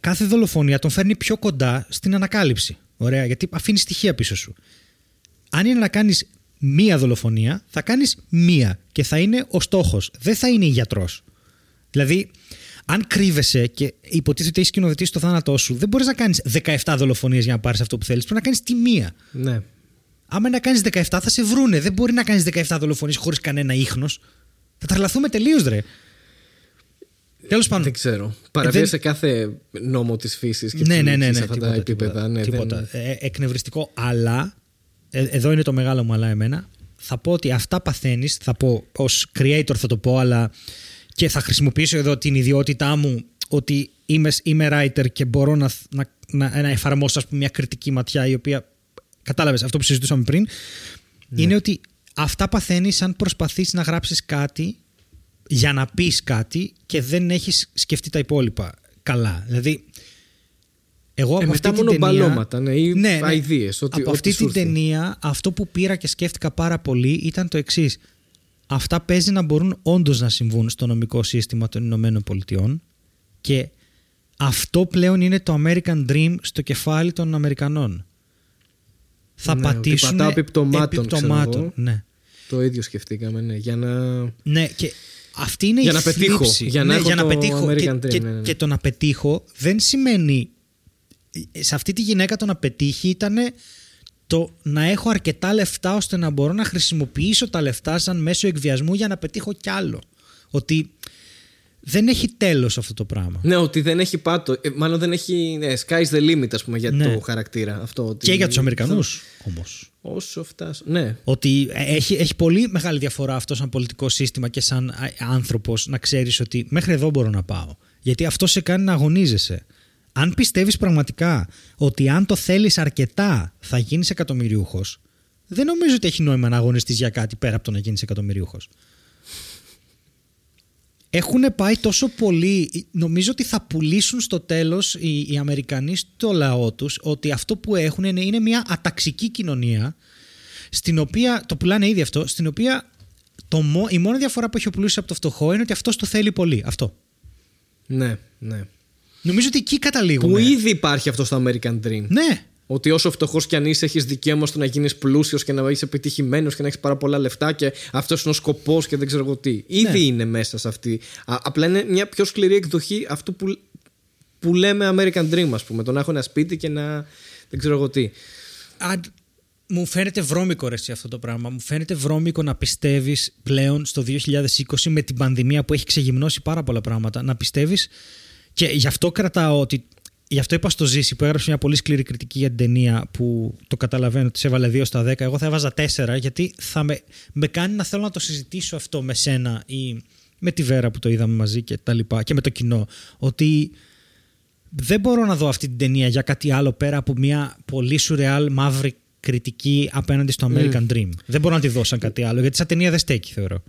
κάθε δολοφονία τον φέρνει πιο κοντά στην ανακάλυψη. Ωραία, γιατί αφήνεις στοιχεία πίσω σου. Αν είναι να κάνεις μία δολοφονία, θα κάνεις μία και θα είναι ο στόχος. Δεν θα είναι η γιατρός. Δηλαδή, αν κρύβεσαι και υποτίθεται ότι έχεις σκηνοθετήσει το θάνατό σου, δεν μπορείς να κάνεις 17 δολοφονίες για να πάρεις αυτό που θέλεις. Πρέπει να κάνεις τη μία. Ναι. Άμα να κάνεις 17, θα σε βρούνε. Δεν μπορεί να κάνεις 17 δολοφονίες χωρίς κανένα ίχνος. Θα τρελαθούμε τελείως, ρε. Τέλος πάντων. Δεν ξέρω. Παραβίασε δεν- κάθε νόμο της φύσης και Ναι, της ναι, ναι, λογικής ναι. σε αυτά τίποτα, τα επίπεδα. τίποτα, ναι, τίποτα. δεν- Ε, εκνευριστικό, αλλά. ε, εδώ είναι το μεγάλο μου αλλά εμένα. Θα πω ότι αυτά παθαίνεις. Θα πω ως creator θα το πω, αλλά. Και θα χρησιμοποιήσω εδώ την ιδιότητά μου ότι είμαι, είμαι writer και μπορώ να, να, να, να εφαρμόσω ας πούμε, μια κριτική ματιά η οποία. Κατάλαβες αυτό που συζητούσαμε πριν. Είναι ότι αυτά παθαίνεις αν προσπαθείς να γράψεις κάτι για να πεις κάτι και δεν έχεις σκεφτεί τα υπόλοιπα καλά. Δηλαδή, εγώ Ε, από μετά αυτή την μόνο ταινία, μπαλώματα, ναι, ή ideas, ό,τι- από ό,τι αυτή σου την έρθει. ταινία, αυτό που πήρα και σκέφτηκα πάρα πολύ ήταν το εξής. Αυτά παίζει να μπορούν όντως να συμβούν στο νομικό σύστημα των Ηνωμένων Πολιτειών και αυτό πλέον είναι το American Dream στο κεφάλι των Αμερικανών. Θα Ναι, ότι πατήσουν πατάω επιπτωμάτων, ξέρω επιπτωμάτων, εγώ. Ναι. Το ίδιο σκεφτήκαμε, ναι. Για να. Ναι, και αυτή είναι Για η να πετύχω, θλίψη. για να ναι, έχω για να το πετύχω. American Και, Dream, και, ναι, ναι, ναι. και το να πετύχω δεν σημαίνει. Σε αυτή τη γυναίκα το να πετύχει ήταν το να έχω αρκετά λεφτά ώστε να μπορώ να χρησιμοποιήσω τα λεφτά σαν μέσο εκβιασμού για να πετύχω κι άλλο. Ότι δεν έχει τέλος αυτό το πράγμα. Ναι, ότι δεν έχει πάτο. Ε, μάλλον δεν έχει. Ναι, sky's the limit, ας πούμε, για Ναι. το χαρακτήρα. Αυτό, ότι Και για τους Αμερικανούς όμως. Όσο φτάσω. Ναι. Ότι έχει, έχει πολύ μεγάλη διαφορά αυτό σαν πολιτικό σύστημα και σαν α- άνθρωπος να ξέρεις ότι μέχρι εδώ μπορώ να πάω. Γιατί αυτό σε κάνει να αγωνίζεσαι. Αν πιστεύεις πραγματικά ότι αν το θέλεις αρκετά θα γίνεις εκατομμυριούχος, δεν νομίζω ότι έχει νόημα να αγωνιστείς για κάτι πέρα από το να γίνεις εκατομμυριούχος. Έχουν πάει τόσο πολύ, νομίζω ότι θα πουλήσουν στο τέλος οι, οι Αμερικανοί στο λαό τους ότι αυτό που έχουν είναι, είναι μια αταξική κοινωνία στην οποία, το πουλάνε ήδη αυτό, στην οποία το, μο- η μόνη διαφορά που έχει ο πλούσιος από το φτωχό είναι ότι αυτός το θέλει πολύ. Αυτό. Ναι, ναι. Νομίζω ότι εκεί καταλήγουμε. Που ήδη υπάρχει αυτό στο American Dream. Ναι. Ότι όσο φτωχός κι αν είσαι, έχεις δικαίωμα στο να γίνεις πλούσιος και να είσαι επιτυχημένος και να έχεις πάρα πολλά λεφτά και αυτός είναι ο σκοπός και δεν ξέρω εγώ τι. Ήδη Ναι. είναι μέσα σε αυτή. Α, απλά είναι μια πιο σκληρή εκδοχή αυτού που, που λέμε American Dream, ας πούμε. Το να έχω ένα σπίτι και να. δεν ξέρω εγώ τι. Α, μου φαίνεται βρώμικο ρε εσύ αυτό το πράγμα. Μου φαίνεται βρώμικο να πιστεύεις πλέον στο 2020 με την πανδημία που έχει ξεγυμνώσει πάρα πολλά πράγματα. Να πιστεύεις και γι' αυτό κρατάω ότι. Γι' αυτό είπα στο Ζήση που έγραψε μια πολύ σκληρή κριτική για την ταινία που το καταλαβαίνω ότι σε έβαλε 2 στα 10. Εγώ θα έβαζα 4 γιατί θα με, με κάνει να θέλω να το συζητήσω αυτό με σένα ή με τη Βέρα που το είδαμε μαζί και τα λοιπά και με το κοινό. Ότι δεν μπορώ να δω αυτή την ταινία για κάτι άλλο πέρα από μια πολύ σουρεάλ μαύρη κριτική απέναντι στο American Dream. Δεν μπορώ να τη δω σαν κάτι άλλο, γιατί σαν ταινία δεν στέκει, θεωρώ.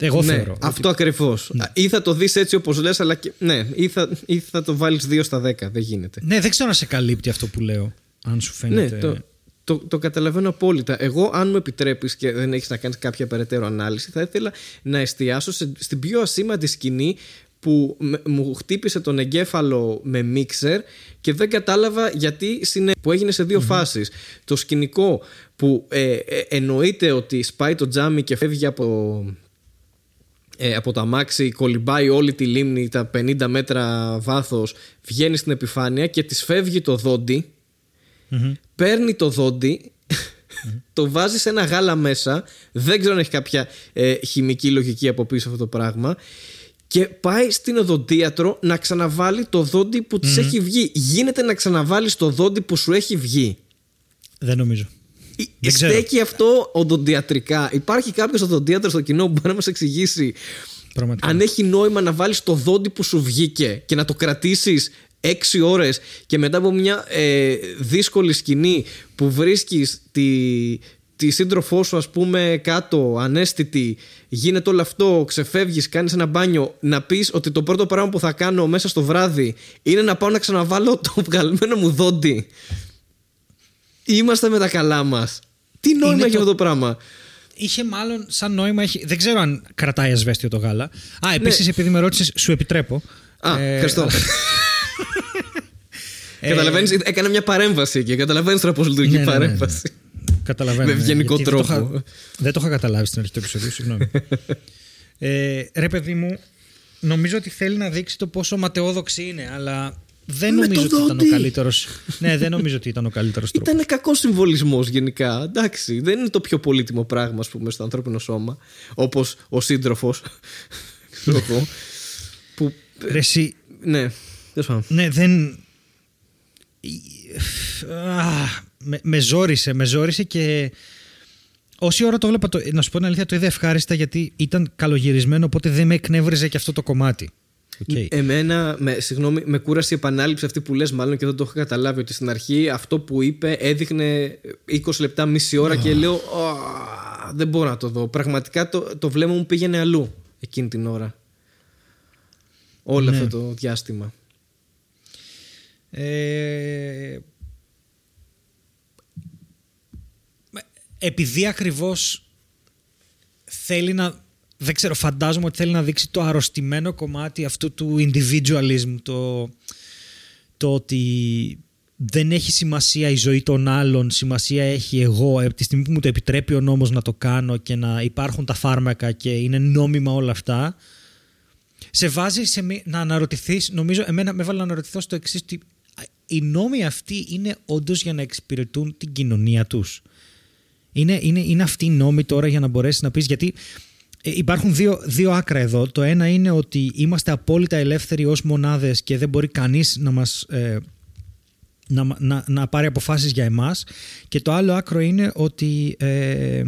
Εγώ ναι, θεωρώ. αυτό ακριβώς. Ή θα το δεις έτσι όπως λες, αλλά και. Ναι, ή θα, ή θα το βάλεις 2 στα 10. Δεν γίνεται. Ναι, δεν ξέρω αν σε καλύπτει αυτό που λέω. Αν σου φαίνεται. Ναι, το, το, το καταλαβαίνω απόλυτα. Εγώ, αν μου επιτρέπεις και δεν έχεις να κάνεις κάποια περαιτέρω ανάλυση, θα ήθελα να εστιάσω σε, στην πιο ασήμαντη σκηνή που με- μου χτύπησε τον εγκέφαλο με μίξερ και δεν κατάλαβα γιατί συνέ... που έγινε σε δύο φάσεις. Το σκηνικό που ε, ε, εννοείται ότι σπάει το τζάμι και φεύγει από, ε, από το αμάξι, κολυμπάει όλη τη λίμνη, τα 50 μέτρα βάθος, βγαίνει στην επιφάνεια και της φεύγει το δόντι Μμμ. παίρνει το δόντι, το βάζει σε ένα γάλα μέσα. Δεν ξέρω αν έχει κάποια ε, χημική λογική από πίσω αυτό το πράγμα. Και πάει στην οδοντίατρο να ξαναβάλει το δόντι που της έχει βγει. Γίνεται να ξαναβάλεις το δόντι που σου έχει βγει. Δεν νομίζω. Ε, Δεν ξέρω. Στέκει αυτό οδοντιατρικά. Υπάρχει κάποιος οδοντίατρος στο κοινό που μπορεί να μας εξηγήσει Πραγματικά. αν έχει νόημα να βάλεις το δόντι που σου βγήκε και να το κρατήσεις έξι ώρες και μετά από μια ε, δύσκολη σκηνή που βρίσκεις τη, τη σύντροφό σου ας πούμε κάτω ανέστητη γίνεται όλο αυτό, ξεφεύγεις, κάνεις ένα μπάνιο να πεις ότι το πρώτο πράγμα που θα κάνω μέσα στο βράδυ είναι να πάω να ξαναβάλω το βγαλμένο μου δόντι είμαστε με τα καλά μας τι νόημα Είναι έχει το- αυτό το πράγμα; Είχε μάλλον σαν νόημα. Έχει... Δεν ξέρω αν κρατάει ασβέστιο το γάλα. Α, επίσης, επειδή με ρώτησες, σου επιτρέπω. Ναι. Α, Ε, ευχαριστώ. Ε, Καταλαβαίνεις, έκανα μια παρέμβαση εκεί. Καταλαβαίνεις τώρα πώς λειτουργεί Ναι, η ναι, ναι, ναι. παρέμβαση. Καταλαβαίνω. Με ναι, ευγενικό γιατί δεν το τρόπο. είχα- Δεν το είχα καταλάβει στην αρχή του επεισοδίου, συγγνώμη. ε, ρε, παιδί μου, νομίζω ότι θέλει να δείξει το πόσο ματαιόδοξη είναι, αλλά δεν Με νομίζω το ότι ήταν ο δόντι. καλύτερος. ναι, δεν νομίζω ότι ήταν ο καλύτερος τρόπος. Ήταν κακός συμβολισμός γενικά. Εντάξει, δεν είναι το πιο πολύτιμο πράγμα, ας πούμε, στο ανθρώπινο σώμα. Όπως ο σύντροφος. Ξέρω εγώ. που. Ρε, εσύ, Ναι, τέλος πάντων. ναι, δεν. Α, με, με ζόρισε, με ζόρισε και όση ώρα το 'βλεπα, το, να σου πω την αλήθεια, το είδα ευχάριστα γιατί ήταν καλογυρισμένο, οπότε δεν με εκνεύριζε και αυτό το κομμάτι. Οκ. Εμένα, με, συγγνώμη, με κούρασε η επανάληψη αυτή που λες μάλλον και δεν το είχα καταλάβει ότι στην αρχή αυτό που είπε έδειχνε 20 λεπτά, μισή ώρα και λέω «Α, δεν μπορώ να το δω. Πραγματικά το, το βλέμμα μου πήγαινε αλλού εκείνη την ώρα. Όλο Ναι. αυτό το διάστημα. Ε, επειδή ακριβώς θέλει να δεν ξέρω, φαντάζομαι ότι θέλει να δείξει το αρρωστημένο κομμάτι αυτού του individualism, το, το ότι δεν έχει σημασία η ζωή των άλλων, σημασία έχει εγώ, από τη στιγμή που μου το επιτρέπει ο νόμος να το κάνω και να υπάρχουν τα φάρμακα και είναι νόμιμα όλα αυτά, σε βάζει σε μη- να αναρωτηθείς, νομίζω εμένα με έβαλε να αναρωτηθώ στο εξής ότι οι νόμοι αυτοί είναι όντως για να εξυπηρετούν την κοινωνία τους. Είναι, είναι, είναι αυτοί οι νόμοι τώρα για να μπορέσεις να πεις γιατί ε, υπάρχουν δύο, δύο άκρα εδώ. Το ένα είναι ότι είμαστε απόλυτα ελεύθεροι ως μονάδες και δεν μπορεί κανείς να μας ε, να, να, να πάρει αποφάσεις για εμάς και το άλλο άκρο είναι ότι ε, ε,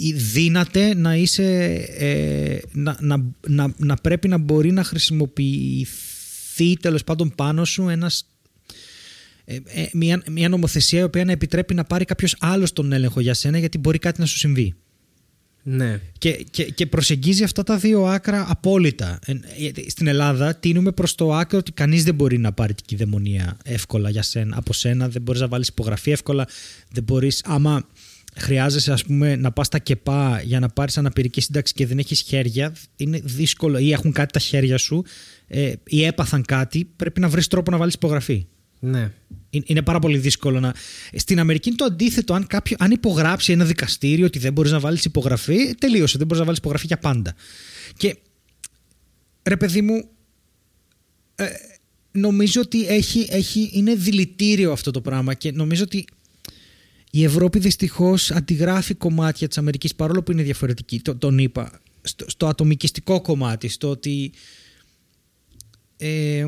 η- δύναται να είσαι ε, να, να, να, να πρέπει να μπορεί να χρησιμοποιηθεί τέλος πάντων πάνω σου ένας ε, ε, μια, μια νομοθεσία η οποία να επιτρέπει να πάρει κάποιος άλλος τον έλεγχο για σένα γιατί μπορεί κάτι να σου συμβεί. Ναι. Και, και, και προσεγγίζει αυτά τα δύο άκρα απόλυτα. Ε, ε, Στην Ελλάδα τίνουμε προς το άκρο ότι κανείς δεν μπορεί να πάρει την κυδαιμονία εύκολα για σένα, από σένα, δεν μπορείς να βάλεις υπογραφή εύκολα, δεν μπορείς, άμα χρειάζεσαι ας πούμε να πας στα ΚΕΠΑ για να πάρεις αναπηρική σύνταξη και δεν έχεις χέρια, είναι δύσκολο ή έχουν κάτι τα χέρια σου ε, ή έπαθαν κάτι, πρέπει να βρεις τρόπο να βάλεις υπογραφή. Ναι. Είναι- Είναι πάρα πολύ δύσκολο να. Στην Αμερική είναι το αντίθετο. Αν, κάποιο, αν υπογράψει ένα δικαστήριο ότι δεν μπορείς να βάλεις υπογραφή, τελείωσε. Δεν μπορείς να βάλεις υπογραφή για πάντα. Και ρε παιδί μου, ε, νομίζω ότι έχει, έχει, είναι δηλητήριο αυτό το πράγμα και νομίζω ότι η Ευρώπη δυστυχώς αντιγράφει κομμάτια της Αμερικής παρόλο που είναι διαφορετική. Το, τον είπα. Στο, στο ατομικιστικό κομμάτι, στο ότι ε,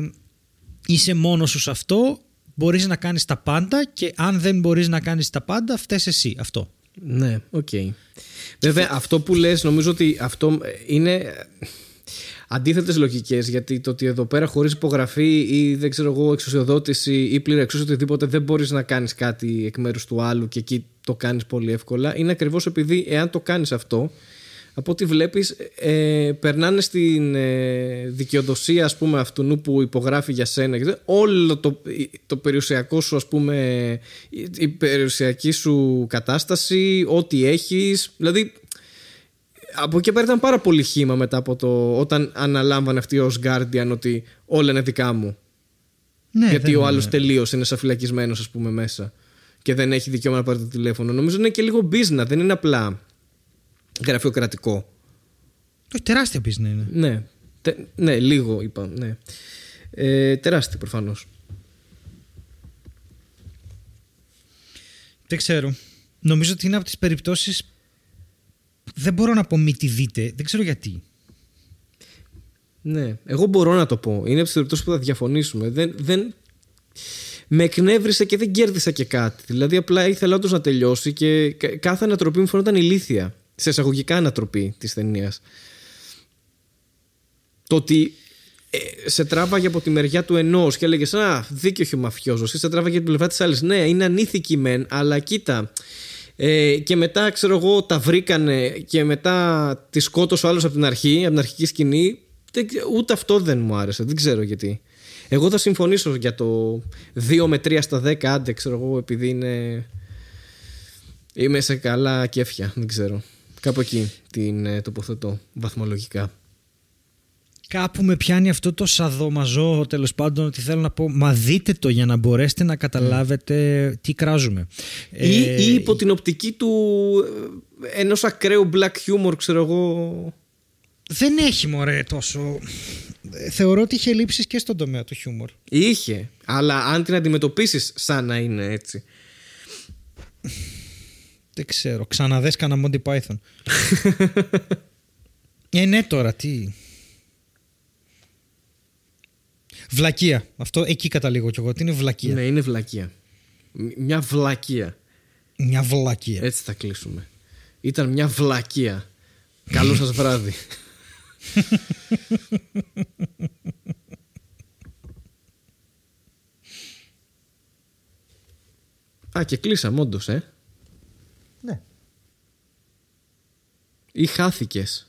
είσαι μόνος σου σε αυτό, μπορείς να κάνεις τα πάντα και αν δεν μπορείς να κάνεις τα πάντα, φταίς εσύ. Αυτό. Ναι, οκ. Βέβαια, αυτό που λες νομίζω ότι αυτό είναι αντίθετες λογικές. Γιατί το ότι εδώ πέρα χωρίς υπογραφή ή δεν ξέρω εγώ εξουσιοδότηση ή πλήρη εξουσία οτιδήποτε δεν μπορείς να κάνεις κάτι εκ μέρους του άλλου και εκεί το κάνεις πολύ εύκολα. Είναι ακριβώς επειδή εάν το κάνεις αυτό, από ό,τι βλέπεις, ε, περνάνε στην ε, δικαιοδοσία ας πούμε αυτού που υπογράφει για σένα. και Όλο το, το περιουσιακό σου, ας πούμε, η, η περιουσιακή σου κατάσταση, ό,τι έχεις. Δηλαδή, από εκεί πέρα ήταν πάρα πολύ χήμα μετά από το όταν αναλάμβανε αυτή ως Guardian ότι όλα είναι δικά μου. Ναι, γιατί δεν ο άλλος είναι. τελείως είναι σαν φυλακισμένος ας πούμε μέσα και δεν έχει δικαίωμα να πάρει το τηλέφωνο. Νομίζω είναι και λίγο business, δεν είναι απλά γραφειοκρατικό. Όχι, τεράστια business είναι. Ναι, τε, ναι λίγο είπα. Ναι. Ε, τεράστιο προφανώς. Δεν ξέρω. Νομίζω ότι είναι από τις περιπτώσεις δεν μπορώ να πω μη τη δείτε. Δεν ξέρω γιατί. Ναι, εγώ μπορώ να το πω. Είναι από τις περιπτώσεις που θα διαφωνήσουμε. Δεν, δεν... Με εκνεύρισε και δεν κέρδισα και κάτι. Δηλαδή, απλά ήθελα όντως να τελειώσει και κα- κάθε ανατροπή μου φαινόταν ηλίθια. Σε εισαγωγικά ανατροπή της ταινίας. Το ότι ε, σε τράβαγε από τη μεριά του ενός και έλεγες Α, δίκιο έχει ο μαφιόζος. Ή σε τράβαγε από την πλευρά της άλλης. Ναι, είναι ανήθικη μεν, αλλά κοίτα. Ε, και μετά, ξέρω εγώ, τα βρήκανε και μετά τη σκότωσε ο άλλος από την αρχή, από την αρχική σκηνή. Δεν, ούτε αυτό δεν μου άρεσε. Δεν ξέρω γιατί. Εγώ θα συμφωνήσω για το 2 με 3 στα 10, άντε, ξέρω εγώ, επειδή είναι. Είμαι σε καλά κέφια, δεν ξέρω. Κάπου εκεί την ε, τοποθετώ βαθμολογικά. Κάπου με πιάνει αυτό το σαδομαζό τέλος πάντων ότι θέλω να πω μα δείτε το για να μπορέσετε να καταλάβετε τι κράζουμε. Ή, Ε, ή υπό την οπτική του ε, ενός ακραίου black humor ξέρω εγώ Δεν έχει μωρέ τόσο... Ε, Θεωρώ ότι είχε λήψεις και στον τομέα του χιούμορ. Είχε, αλλά αν την αντιμετωπίσεις σαν να είναι έτσι. Δεν ξέρω. Ξαναδες κανένα Monty Python. ε, ναι τώρα, τι... Βλακεία. Αυτό εκεί καταλήγω κι εγώ. Τι είναι βλακεία; Ναι, είναι βλακεία. Μ- Μια βλακεία. Μια βλακεία. Έτσι θα κλείσουμε. Ήταν μια βλακεία. Καλό σας βράδυ. Α, και κλείσαμε όντως, ε. Ή χάθηκες.